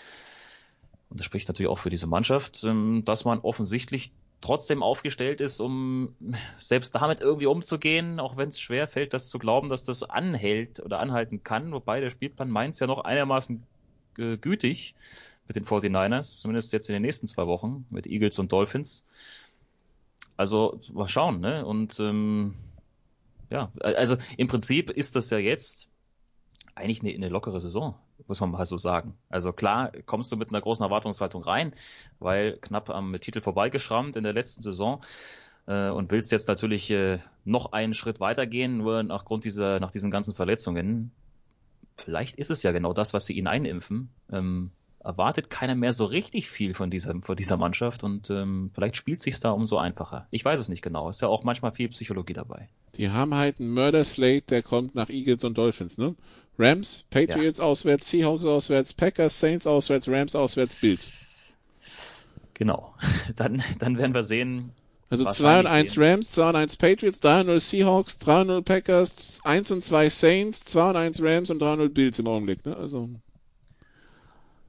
Und das spricht natürlich auch für diese Mannschaft, ähm, dass man offensichtlich trotzdem aufgestellt ist, um selbst damit irgendwie umzugehen, auch wenn es schwer fällt, das zu glauben, dass das anhält oder anhalten kann. Wobei der Spielplan Mainz ja noch einigermaßen äh, gütig mit den 49ers, zumindest jetzt in den nächsten zwei Wochen mit Eagles und Dolphins. Also mal schauen, ne? Und ähm, ja, also im Prinzip ist das ja jetzt eigentlich eine, eine lockere Saison, muss man mal so sagen. Also klar, kommst du mit einer großen Erwartungshaltung rein, weil knapp am Titel vorbeigeschrammt in der letzten Saison äh, und willst jetzt natürlich äh, noch einen Schritt weitergehen, nur nachgrund dieser, nach diesen ganzen Verletzungen. Vielleicht ist es ja genau das, was sie ihnen einimpfen. Ähm, erwartet keiner mehr so richtig viel von dieser, von dieser Mannschaft und ähm, vielleicht spielt sich's da umso einfacher. Ich weiß es nicht genau. Ist ja auch manchmal viel Psychologie dabei. Die haben halt einen Murder Slate, der kommt nach Eagles und Dolphins, ne? Rams, Patriots ja. auswärts, Seahawks auswärts, Packers, Saints auswärts, Rams auswärts, Bills. Genau. Dann, dann werden wir sehen. Also 2 und 1 Rams, 2 und 1 Patriots, 3 und 0 Seahawks, 3 und 0 Packers, 1 und 2 Saints, 2 und 1 Rams und 3 und 0 Bills im Augenblick, ne? Also.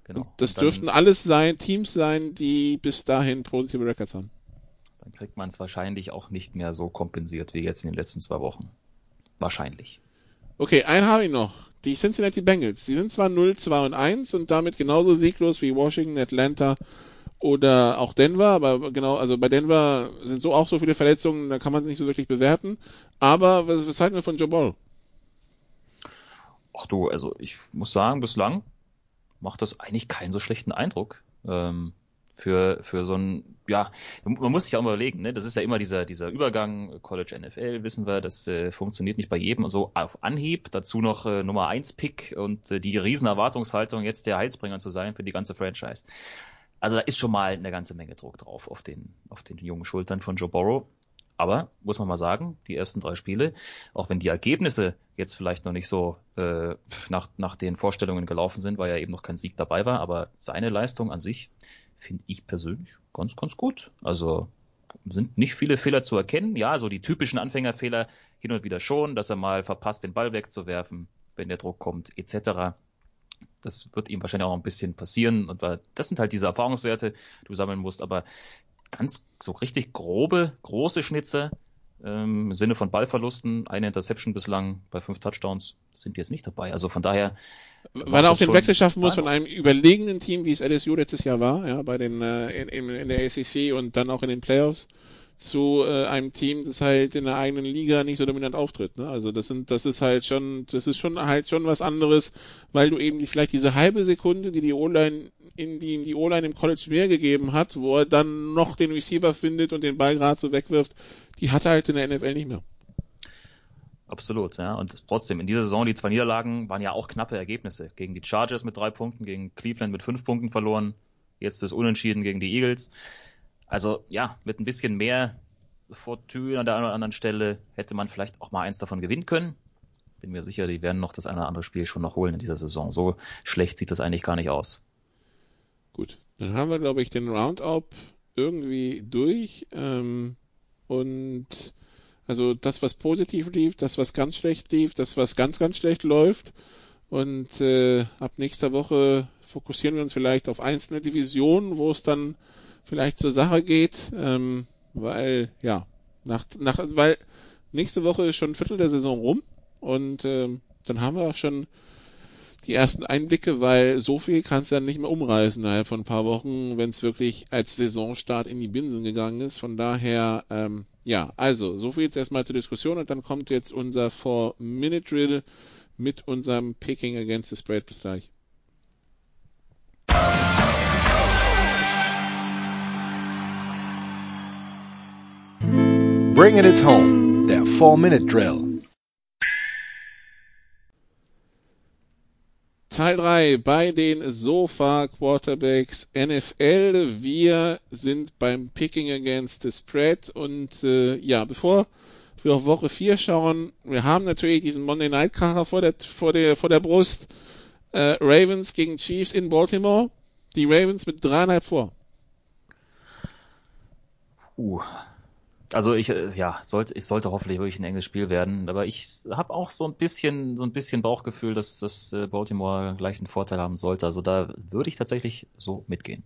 Genau. Das dann, dürften alles sein, Teams sein, die bis dahin positive Records haben. Dann kriegt man es wahrscheinlich auch nicht mehr so kompensiert wie jetzt in den letzten zwei Wochen. Wahrscheinlich. Okay, einen habe ich noch. Die Cincinnati Bengals. Die sind zwar 0, 2 und 1 und damit genauso sieglos wie Washington, Atlanta oder auch Denver, aber genau, also bei Denver sind so auch so viele Verletzungen, da kann man es nicht so wirklich bewerten. Aber was, was halten wir von Joe Burrow? Ach du, also ich muss sagen, bislang macht das eigentlich keinen so schlechten Eindruck. Ähm, für, für so ein, ja, man muss sich auch mal überlegen, ne? das ist ja immer dieser, dieser Übergang, College NFL, wissen wir, das äh, funktioniert nicht bei jedem so auf Anhieb, dazu noch äh, Nummer 1 Pick und äh, die riesen Erwartungshaltung, jetzt der Heilsbringer zu sein für die ganze Franchise. Also da ist schon mal eine ganze Menge Druck drauf auf den, auf den jungen Schultern von Joe Burrow. Aber muss man mal sagen, die ersten drei Spiele, auch wenn die Ergebnisse jetzt vielleicht noch nicht so äh, nach, nach den Vorstellungen gelaufen sind, weil ja eben noch kein Sieg dabei war, aber seine Leistung an sich finde ich persönlich ganz, ganz gut. Also sind nicht viele Fehler zu erkennen. Ja, so die typischen Anfängerfehler hin und wieder schon, dass er mal verpasst, den Ball wegzuwerfen, wenn der Druck kommt, etc. Das wird ihm wahrscheinlich auch ein bisschen passieren. Und das sind halt diese Erfahrungswerte, die du sammeln musst. Aber ganz so richtig grobe, große Schnitze ähm, im Sinne von Ballverlusten, eine Interception bislang bei fünf Touchdowns sind jetzt nicht dabei. Also von daher. Weil er auch den Wechsel schaffen muss von einem überlegenen Team, wie es LSU letztes Jahr war, ja, bei den äh, in, in der ACC und dann auch in den Playoffs zu äh, einem Team, das halt in der eigenen Liga nicht so dominant auftritt. Ne? Also das sind, das ist halt schon, das ist schon halt schon was anderes, weil du eben die, vielleicht diese halbe Sekunde, die die O-Line in die, in die O-Line im College mehr gegeben hat, wo er dann noch den Receiver findet und den Ball gerade so wegwirft, die hat er halt in der NFL nicht mehr. Absolut, ja. Und trotzdem, in dieser Saison, die zwei Niederlagen waren ja auch knappe Ergebnisse. Gegen die Chargers mit drei Punkten, gegen Cleveland mit fünf Punkten verloren, jetzt das Unentschieden gegen die Eagles. Also ja, mit ein bisschen mehr Fortune an der einen oder anderen Stelle hätte man vielleicht auch mal eins davon gewinnen können. Bin mir sicher, die werden noch das eine oder andere Spiel schon noch holen in dieser Saison. So schlecht sieht das eigentlich gar nicht aus. Gut, dann haben wir, glaube ich, den Roundup irgendwie durch. Ähm, und also das, was positiv lief, das, was ganz schlecht lief, das, was ganz, ganz schlecht läuft. Und äh, ab nächster Woche fokussieren wir uns vielleicht auf einzelne Divisionen, wo es dann vielleicht zur Sache geht, ähm, weil ja, nach, nach, weil nächste Woche ist schon ein Viertel der Saison rum und ähm, dann haben wir auch schon die ersten Einblicke, weil so viel kannst du dann nicht mehr umreißen innerhalb von ein paar Wochen, wenn es wirklich als Saisonstart in die Binsen gegangen ist. Von daher, ähm, ja, also so viel jetzt erstmal zur Diskussion und dann kommt jetzt unser Four-Minute-Drill mit unserem Picking Against the Spread. Bis gleich. Bringing it home, der 4-Minute-Drill. Teil 3 bei den Sofa Quarterbacks NFL. Wir sind beim Picking Against the Spread und äh, ja, bevor wir auf Woche 4 schauen, wir haben natürlich diesen Monday Night Kracher vor der, vor der, vor der Brust. Äh, Ravens gegen Chiefs in Baltimore. Die Ravens mit dreieinhalb vor. Uh, Also ich, äh, ja, sollte, ich sollte hoffentlich wirklich ein enges Spiel werden, aber ich habe auch so ein bisschen, so ein bisschen Bauchgefühl, dass das äh, Baltimore gleich einen Vorteil haben sollte. Also da würde ich tatsächlich so mitgehen.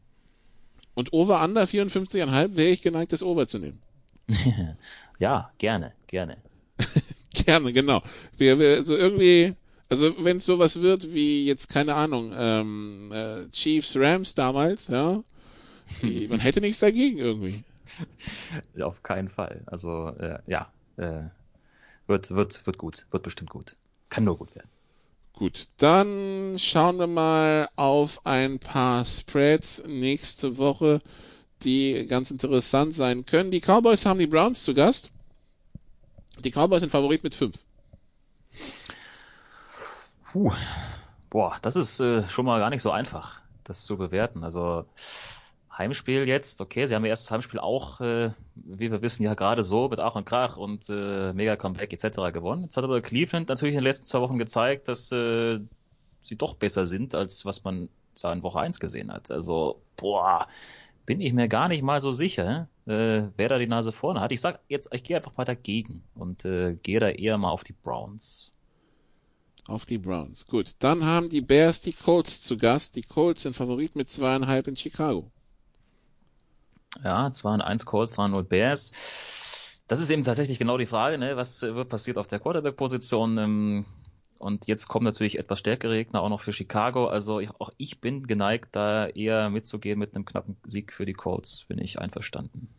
Und Over Under 54,5 wäre ich geneigt, das Over zu nehmen. ja, gerne, gerne. gerne, genau. Wir, wir, so irgendwie, also wenn es sowas wird wie jetzt, keine Ahnung, ähm, äh, Chiefs Rams damals, ja, man hätte nichts dagegen irgendwie. Auf keinen Fall. Also äh, ja, äh, wird, wird, wird gut, wird bestimmt gut. Kann nur gut werden. Gut, dann schauen wir mal auf ein paar Spreads nächste Woche, die ganz interessant sein können. Die Cowboys haben die Browns zu Gast. Die Cowboys sind Favorit mit 5. Puh. Boah, das ist äh, schon mal gar nicht so einfach, das zu bewerten. Also Heimspiel jetzt, okay, sie haben ihr erstes Heimspiel auch, äh, wie wir wissen, ja gerade so mit Ach und Krach und äh, Mega Comeback etc. gewonnen. Jetzt hat aber Cleveland natürlich in den letzten zwei Wochen gezeigt, dass äh, sie doch besser sind, als was man da in Woche 1 gesehen hat. Also, boah, bin ich mir gar nicht mal so sicher, äh, wer da die Nase vorne hat. Ich sag jetzt, ich gehe einfach mal dagegen und äh, gehe da eher mal auf die Browns. Auf die Browns. Gut. Dann haben die Bears die Colts zu Gast. Die Colts sind Favorit mit zweieinhalb in Chicago. Ja, 2 und 1 Colts, 3 und 0 Bears. Das ist eben tatsächlich genau die Frage, ne? was wird passiert auf der Quarterback-Position. Ähm, und jetzt kommen natürlich etwas stärkere Gegner auch noch für Chicago. Also ich, auch ich bin geneigt, da eher mitzugehen mit einem knappen Sieg für die Colts. Bin ich einverstanden.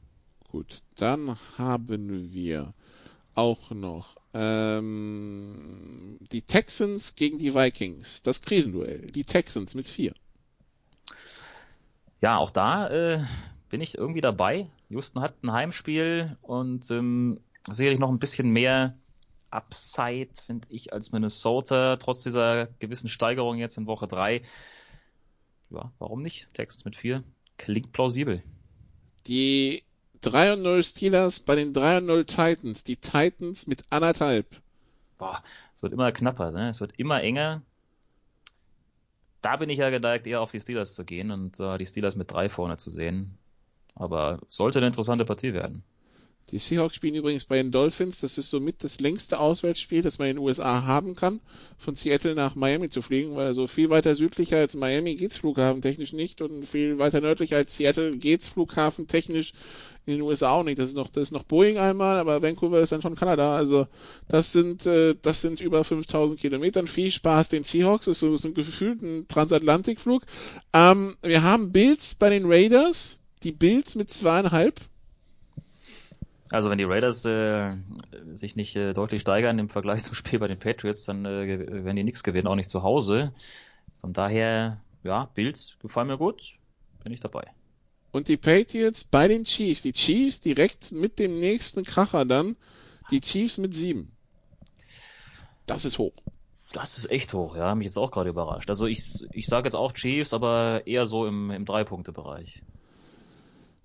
Gut, dann haben wir auch noch ähm, die Texans gegen die Vikings. Das Krisenduell. Die Texans mit vier. Ja, auch da äh, bin ich irgendwie dabei. Houston hat ein Heimspiel und ähm, sicherlich noch ein bisschen mehr Upside, finde ich, als Minnesota, trotz dieser gewissen Steigerung jetzt in Woche 3. Ja, warum nicht? Text mit 4. Klingt plausibel. Die 3 0 Steelers bei den 3 0 Titans. Die Titans mit anderthalb. Boah, es wird immer knapper, ne? Es wird immer enger da bin ich ja geneigt, eher auf die Steelers zu gehen und äh, die Steelers mit drei vorne zu sehen. Aber sollte eine interessante Partie werden. Die Seahawks spielen übrigens bei den Dolphins. Das ist somit das längste Auswärtsspiel, das man in den USA haben kann, von Seattle nach Miami zu fliegen, weil so viel weiter südlicher als Miami geht's flughafentechnisch nicht und viel weiter nördlicher als Seattle geht's flughafentechnisch in den USA auch nicht. Das ist noch, das ist noch Boeing einmal, aber Vancouver ist dann schon Kanada. Also das sind, äh, das sind über 5000 Kilometern. Viel Spaß den Seahawks. Das ist so ein gefühlten Transatlantikflug. Ähm, wir haben Bills bei den Raiders. Die Bills mit zweieinhalb. Also wenn die Raiders äh, sich nicht äh, deutlich steigern im Vergleich zum Spiel bei den Patriots, dann äh, werden die nichts gewinnen, auch nicht zu Hause. Von daher, ja, Bills gefallen mir gut, bin ich dabei. Und die Patriots bei den Chiefs. Die Chiefs direkt mit dem nächsten Kracher dann. Die Chiefs mit sieben. Das ist hoch. Das ist echt hoch, ja, mich jetzt auch gerade überrascht. Also ich, ich sage jetzt auch Chiefs, aber eher so im, im Drei-Punkte-Bereich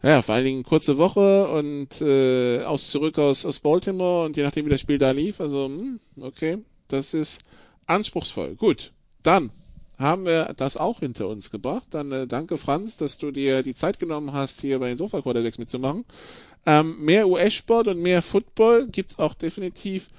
ja, vor allen Dingen kurze Woche und äh, aus zurück aus, aus Baltimore und je nachdem wie das Spiel da lief, also hm, okay, das ist anspruchsvoll. Gut, dann haben wir das auch hinter uns gebracht. Dann äh, danke Franz, dass du dir die Zeit genommen hast, hier bei den Sofa Quarterbacks mitzumachen. Ähm, mehr US-Sport und mehr Football gibt's auch definitiv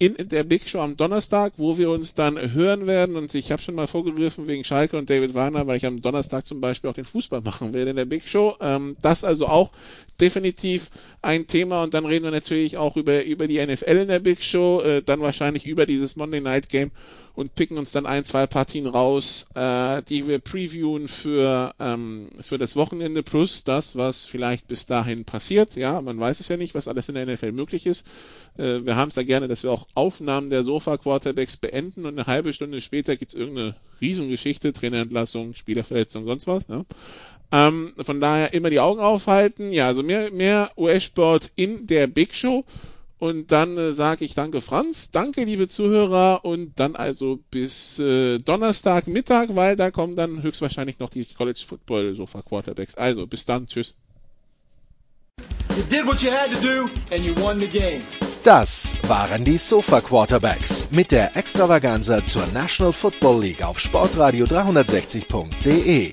in der Big Show am Donnerstag, wo wir uns dann hören werden. Und ich habe schon mal vorgegriffen wegen Schalke und David Warner, weil ich am Donnerstag zum Beispiel auch den Fußball machen werde in der Big Show. Ähm, das also auch definitiv ein Thema. Und dann reden wir natürlich auch über, über die NFL in der Big Show, äh, dann wahrscheinlich über dieses Monday Night Game und picken uns dann ein, zwei Partien raus, äh, die wir previewen für, ähm, für das Wochenende plus das, was vielleicht bis dahin passiert. Ja, man weiß es ja nicht, was alles in der NFL möglich ist. Äh, wir haben es da gerne, dass wir auch Aufnahmen der Sofa-Quarterbacks beenden und eine halbe Stunde später gibt es irgendeine Riesengeschichte, Trainerentlassung, Spielerverletzung, sonst was. Ja. Ähm, von daher immer die Augen aufhalten. Ja, also mehr, mehr US-Sport in der Big Show. Und dann äh, sage ich danke Franz, danke liebe Zuhörer und dann also bis äh, Donnerstag Mittag, weil da kommen dann höchstwahrscheinlich noch die College Football Sofa Quarterbacks. Also bis dann, tschüss. Das waren die Sofa Quarterbacks mit der Extravaganza zur National Football League auf Sportradio 360.de.